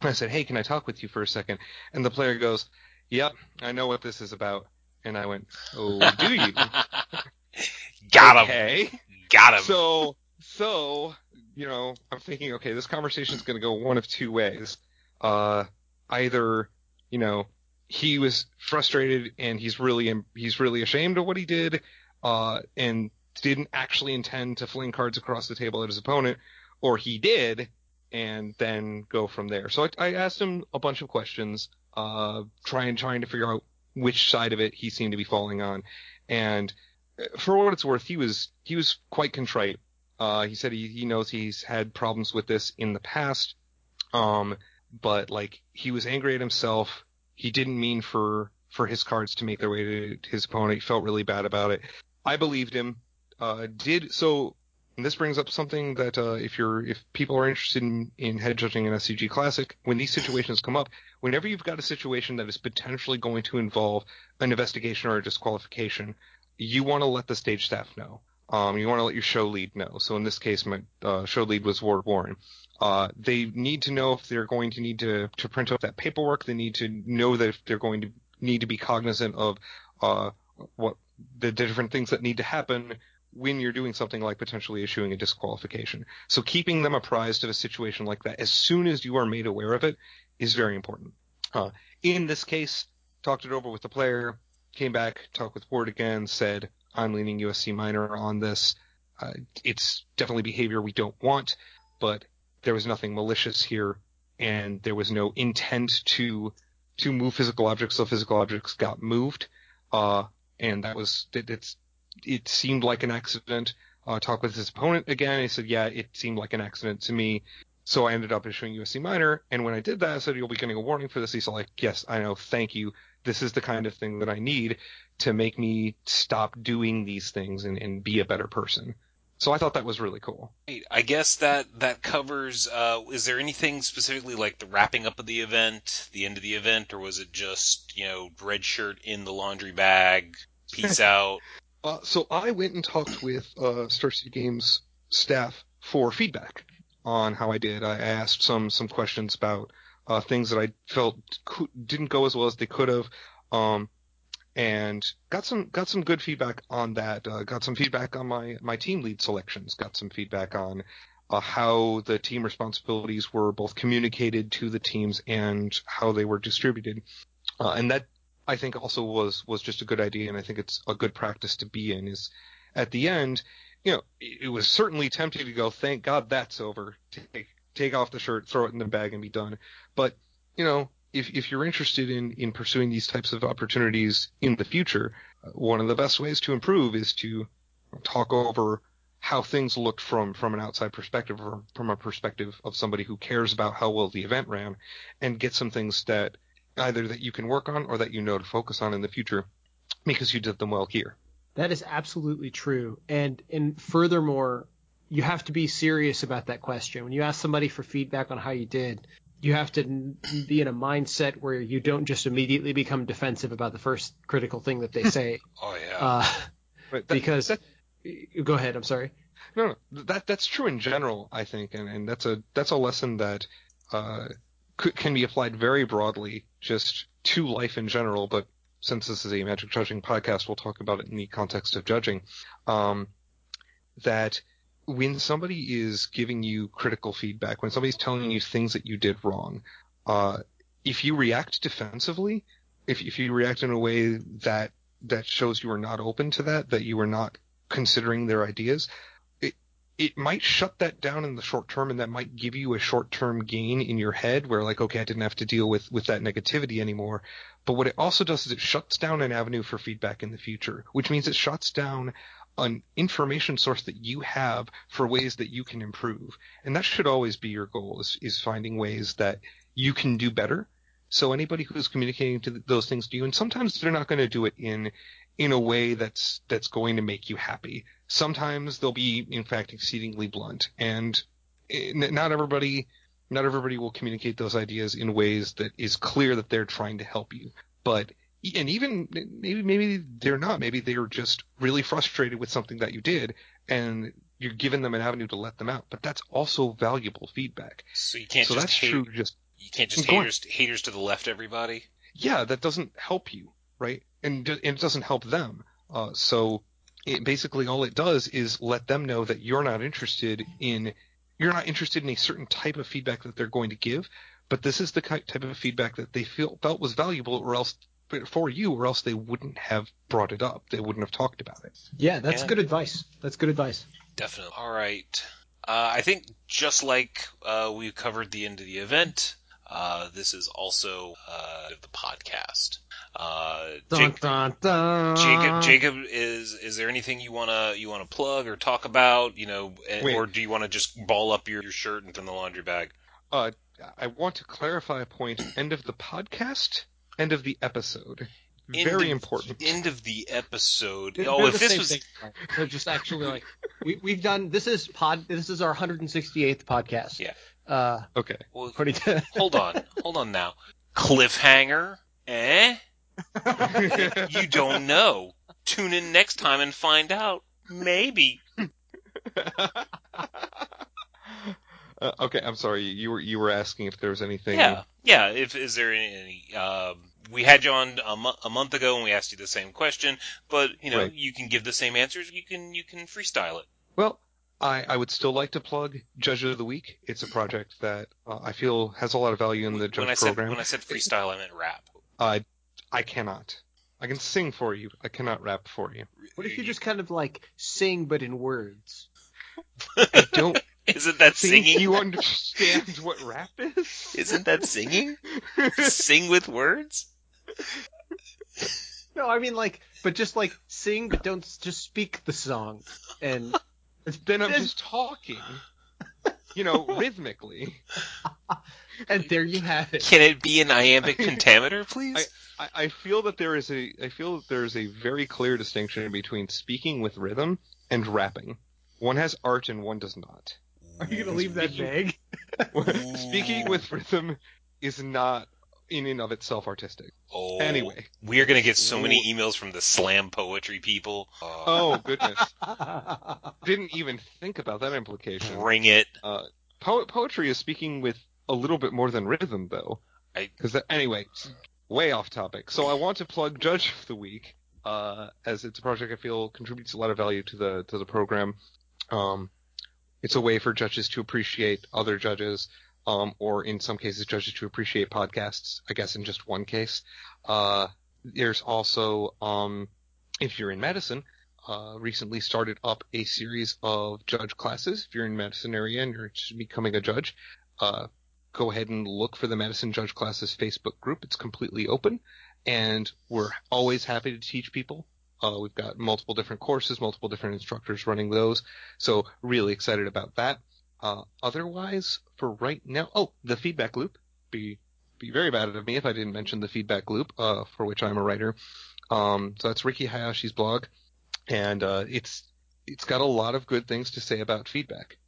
And I said, hey, can I talk with you for a second? And the player goes, yep, I know what this is about. And I went, oh, do you? *laughs* Got him. okay. Got him. So, so, you know, I'm thinking, okay, this conversation is going to go one of two ways. Uh, either, you know, he was frustrated and he's really, he's really ashamed of what he did, uh, and didn't actually intend to fling cards across the table at his opponent, or he did, and then go from there. So I, I asked him a bunch of questions, uh, trying, trying to figure out which side of it he seemed to be falling on. And for what it's worth, he was, he was quite contrite. Uh, he said he, he knows he's had problems with this in the past. Um, but like he was angry at himself. He didn't mean for, for his cards to make their way to his opponent. He felt really bad about it. I believed him. Uh, did so. This brings up something that uh, if you're if people are interested in, in head judging an SCG Classic, when these situations come up, whenever you've got a situation that is potentially going to involve an investigation or a disqualification, you want to let the stage staff know. Um, you want to let your show lead know. So in this case, my uh, show lead was Ward Warren. Uh, they need to know if they're going to need to, to print up that paperwork. They need to know that if they're going to need to be cognizant of uh, what the different things that need to happen when you're doing something like potentially issuing a disqualification. So keeping them apprised of a situation like that as soon as you are made aware of it is very important. Uh, in this case, talked it over with the player, came back, talked with Ward again, said, I'm leaning USC minor on this. Uh, it's definitely behavior we don't want, but there was nothing malicious here, and there was no intent to to move physical objects, so physical objects got moved. Uh, and that was it, it's it seemed like an accident. Uh, talked with his opponent again. He said, yeah, it seemed like an accident to me. So I ended up issuing USC minor. And when I did that, I said, you'll be getting a warning for this. He's like, yes, I know. Thank you. This is the kind of thing that I need to make me stop doing these things and, and be a better person. So I thought that was really cool. I guess that that covers. Uh, is there anything specifically like the wrapping up of the event, the end of the event, or was it just you know red shirt in the laundry bag, peace *laughs* out? Uh, so I went and talked with uh, Star City Games staff for feedback on how I did. I asked some some questions about uh, things that I felt co- didn't go as well as they could have, um, and got some got some good feedback on that. Uh, got some feedback on my my team lead selections. Got some feedback on uh, how the team responsibilities were both communicated to the teams and how they were distributed, uh, and that I think also was was just a good idea, and I think it's a good practice to be in. Is at the end, you know, it was certainly tempting to go, thank God that's over. Take take off the shirt, throw it in the bag, and be done. But you know, if if you're interested in in pursuing these types of opportunities in the future, uh, one of the best ways to improve is to talk over how things looked from from an outside perspective or from a perspective of somebody who cares about how well the event ran and get some things that either that you can work on or that you know to focus on in the future because you did them well here. That is absolutely true. And and furthermore, you have to be serious about that question. When you ask somebody for feedback on how you did, you have to be in a mindset where you don't just immediately become defensive about the first critical thing that they *laughs* say. oh yeah. Uh, that- because that- go ahead. I'm sorry. No, no, that that's true in general, I think, and, and that's a that's a lesson that uh, can be applied very broadly just to life in general. But since this is a magic judging podcast, we'll talk about it in the context of judging. Um, that when somebody is giving you critical feedback, when somebody's telling you things that you did wrong, uh, if you react defensively, if if you react in a way that that shows you are not open to that, that you are not considering their ideas, it might shut that down in the short term, and that might give you a short term gain in your head, where like, okay, I didn't have to deal with with that negativity anymore. But what it also does is it shuts down an avenue for feedback in the future, which means it shuts down an information source that you have for ways that you can improve. And that should always be your goal is, is finding ways that you can do better. So anybody who's communicating to th- those things to you, and sometimes they're not going to do it in, in a way that's, that's going to make you happy. Sometimes they'll be, in fact, exceedingly blunt and eh, not everybody, not everybody will communicate those ideas in ways that is clear that they're trying to help you. But and even maybe maybe they're not maybe they're just really frustrated with something that you did and you're giving them an avenue to let them out, but that's also valuable feedback. So you can't so just that's hate, true. Just you can't just haters haters to the left everybody. yeah, that doesn't help you, right? And, and it doesn't help them. Uh, so it, basically, all it does is let them know that you're not interested in you're not interested in a certain type of feedback that they're going to give, but this is the type of feedback that they feel felt was valuable, or else for you, or else they wouldn't have brought it up. They wouldn't have talked about it. Yeah, that's Yeah. good advice. That's good advice. Definitely. All right. Uh, I think just like uh, we covered the end of the event, uh, this is also uh, the podcast. Uh, Dun, Jake- dun, dun. Jacob, Jacob, is is there anything you wanna you wanna plug or talk about? You know, Wait. or do you want to just ball up your, your shirt and throw in the laundry bag? Uh, I want to clarify a point. End of the podcast. End of the episode. End Very of- important. End of the episode. They're- oh, they're if this was thing. they're just actually like *laughs* we we've done. This is pod. This is our 168th podcast. Yeah. Uh, Okay. well, according to hold on, *laughs* hold on now. Cliffhanger, eh? *laughs* You don't know. Tune in next time and find out. Maybe. uh, okay, I'm sorry. You were you were asking if there was anything. Yeah, yeah. If is there any? any um, we had you on a, mo- a month ago and we asked you the same question, but you know Right. you can give the same answers. You can you can freestyle it. Well, I I would still like to plug Judge of the Week. It's a project that uh, I feel has a lot of value in the when judge I said program. when I said freestyle, I meant rap. I I cannot. I can sing for you. I cannot rap for you. what if you just kind of like sing but in words? I *laughs* don't *laughs* Isn't that think singing? you understand what rap is. *laughs* Isn't that singing? Sing with words? No, I mean like, but just like sing, but don't just speak the song. And then I'm just talking. You know, rhythmically. and there you have it. Can it be an iambic pentameter, please? I, I feel that there is a I feel that there is a very clear distinction between speaking with rhythm and rapping. One has art and one does not. Are you gonna leave that vague? *laughs* speaking with rhythm is not in and of itself artistic. Oh, Anyway. we are gonna get so many emails from the slam poetry people. Uh, Oh goodness. *laughs* Didn't even think about that implication. bring it. Uh, po- poetry is speaking with a little bit more than rhythm, though. I- Because anyway, way off topic. So I want to plug Judge of the Week, uh, as it's a project I feel contributes a lot of value to the to the program. Um, it's a way for judges to appreciate other judges, um, or in some cases, judges to appreciate podcasts. I guess in just one case, uh, there's also, um, if you're in Madison, uh, recently started up a series of judge classes. If you're in Madison area and you're becoming a judge, uh, go ahead and look for the Madison Judge Classes Facebook group. It's completely open, and we're always happy to teach people. Uh, we've got multiple different courses, multiple different instructors running those, so really excited about that. Uh, otherwise, for right now, oh, the feedback loop. Be be very bad of me if I didn't mention the feedback loop, uh, for which I'm a writer. Um, so that's Riki Hayashi's blog, and uh, it's it's got a lot of good things to say about feedback.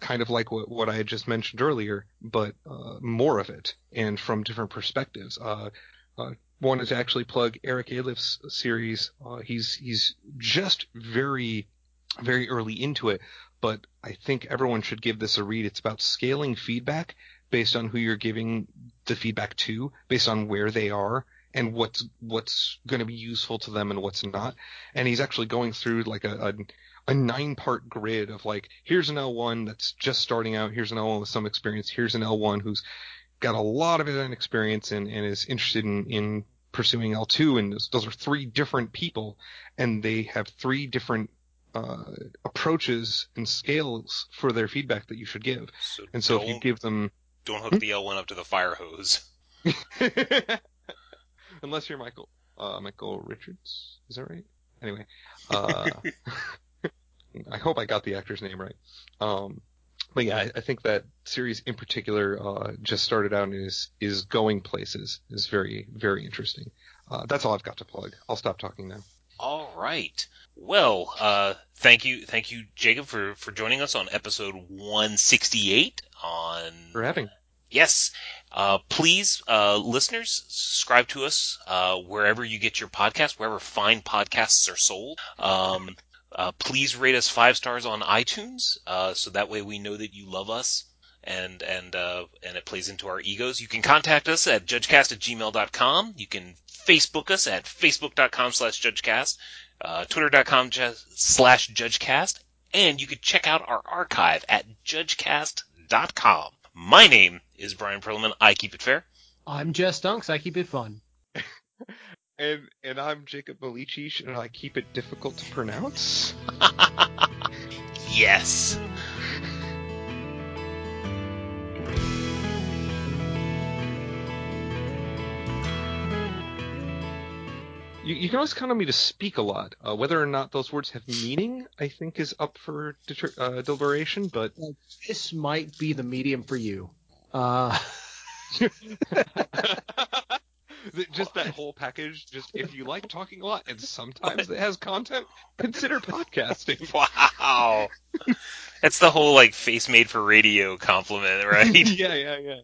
Kind of like what, what I had just mentioned earlier, but uh, more of it and from different perspectives. Uh, uh, wanted to actually plug Eric Aliff's series. Uh, he's he's just very very early into it, but I think everyone should give this a read. It's about scaling feedback based on who you're giving the feedback to, based on where they are and what's what's going to be useful to them and what's not. And he's actually going through like a, a a nine part grid of like, here's an L1 that's just starting out, here's an L1 with some experience, here's an L1 who's got a lot of experience and, and is interested in, in pursuing L2. And those, those are three different people and they have three different uh, approaches and scales for their feedback that you should give. So And so if you give them, don't hook the L1 up to the fire hose. *laughs* unless you're Michael, uh, Michael Richards, is that right? Anyway, uh, *laughs* I hope I got the actor's name right. Um, but yeah, I, I think that series in particular, uh, just started out and is, is going places, is very, very interesting. Uh, that's all I've got to plug. I'll stop talking now. All right. Well, uh, thank you, thank you, Jacob, for for joining us on episode 168 on For having. Yes. Uh, please, uh, listeners, subscribe to us uh, wherever you get your podcast, wherever fine podcasts are sold. Um, Uh, please rate us five stars on iTunes, uh, so that way we know that you love us and and uh, and it plays into our egos. You can contact us at judgecast at gmail.com. You can Facebook us at facebook.com slash judgecast, uh, twitter.com slash judgecast, and you can check out our archive at judgecast.com. My name is Bryan Prillaman. I keep it fair. I'm Jess Dunks. I keep it fun. *laughs* And and I'm Jacob Bolichich, and I keep it difficult to pronounce. *laughs* Yes. You, you can always count on me to speak a lot. Uh, whether or not those words have meaning, I think, is up for deter- uh, deliberation. But This might be the medium for you. Uh, *laughs* just that whole package. Just if you like talking a lot, and sometimes it has content, consider podcasting. *laughs* Wow. That's the whole like face made for radio compliment, right? *laughs* yeah, yeah, yeah.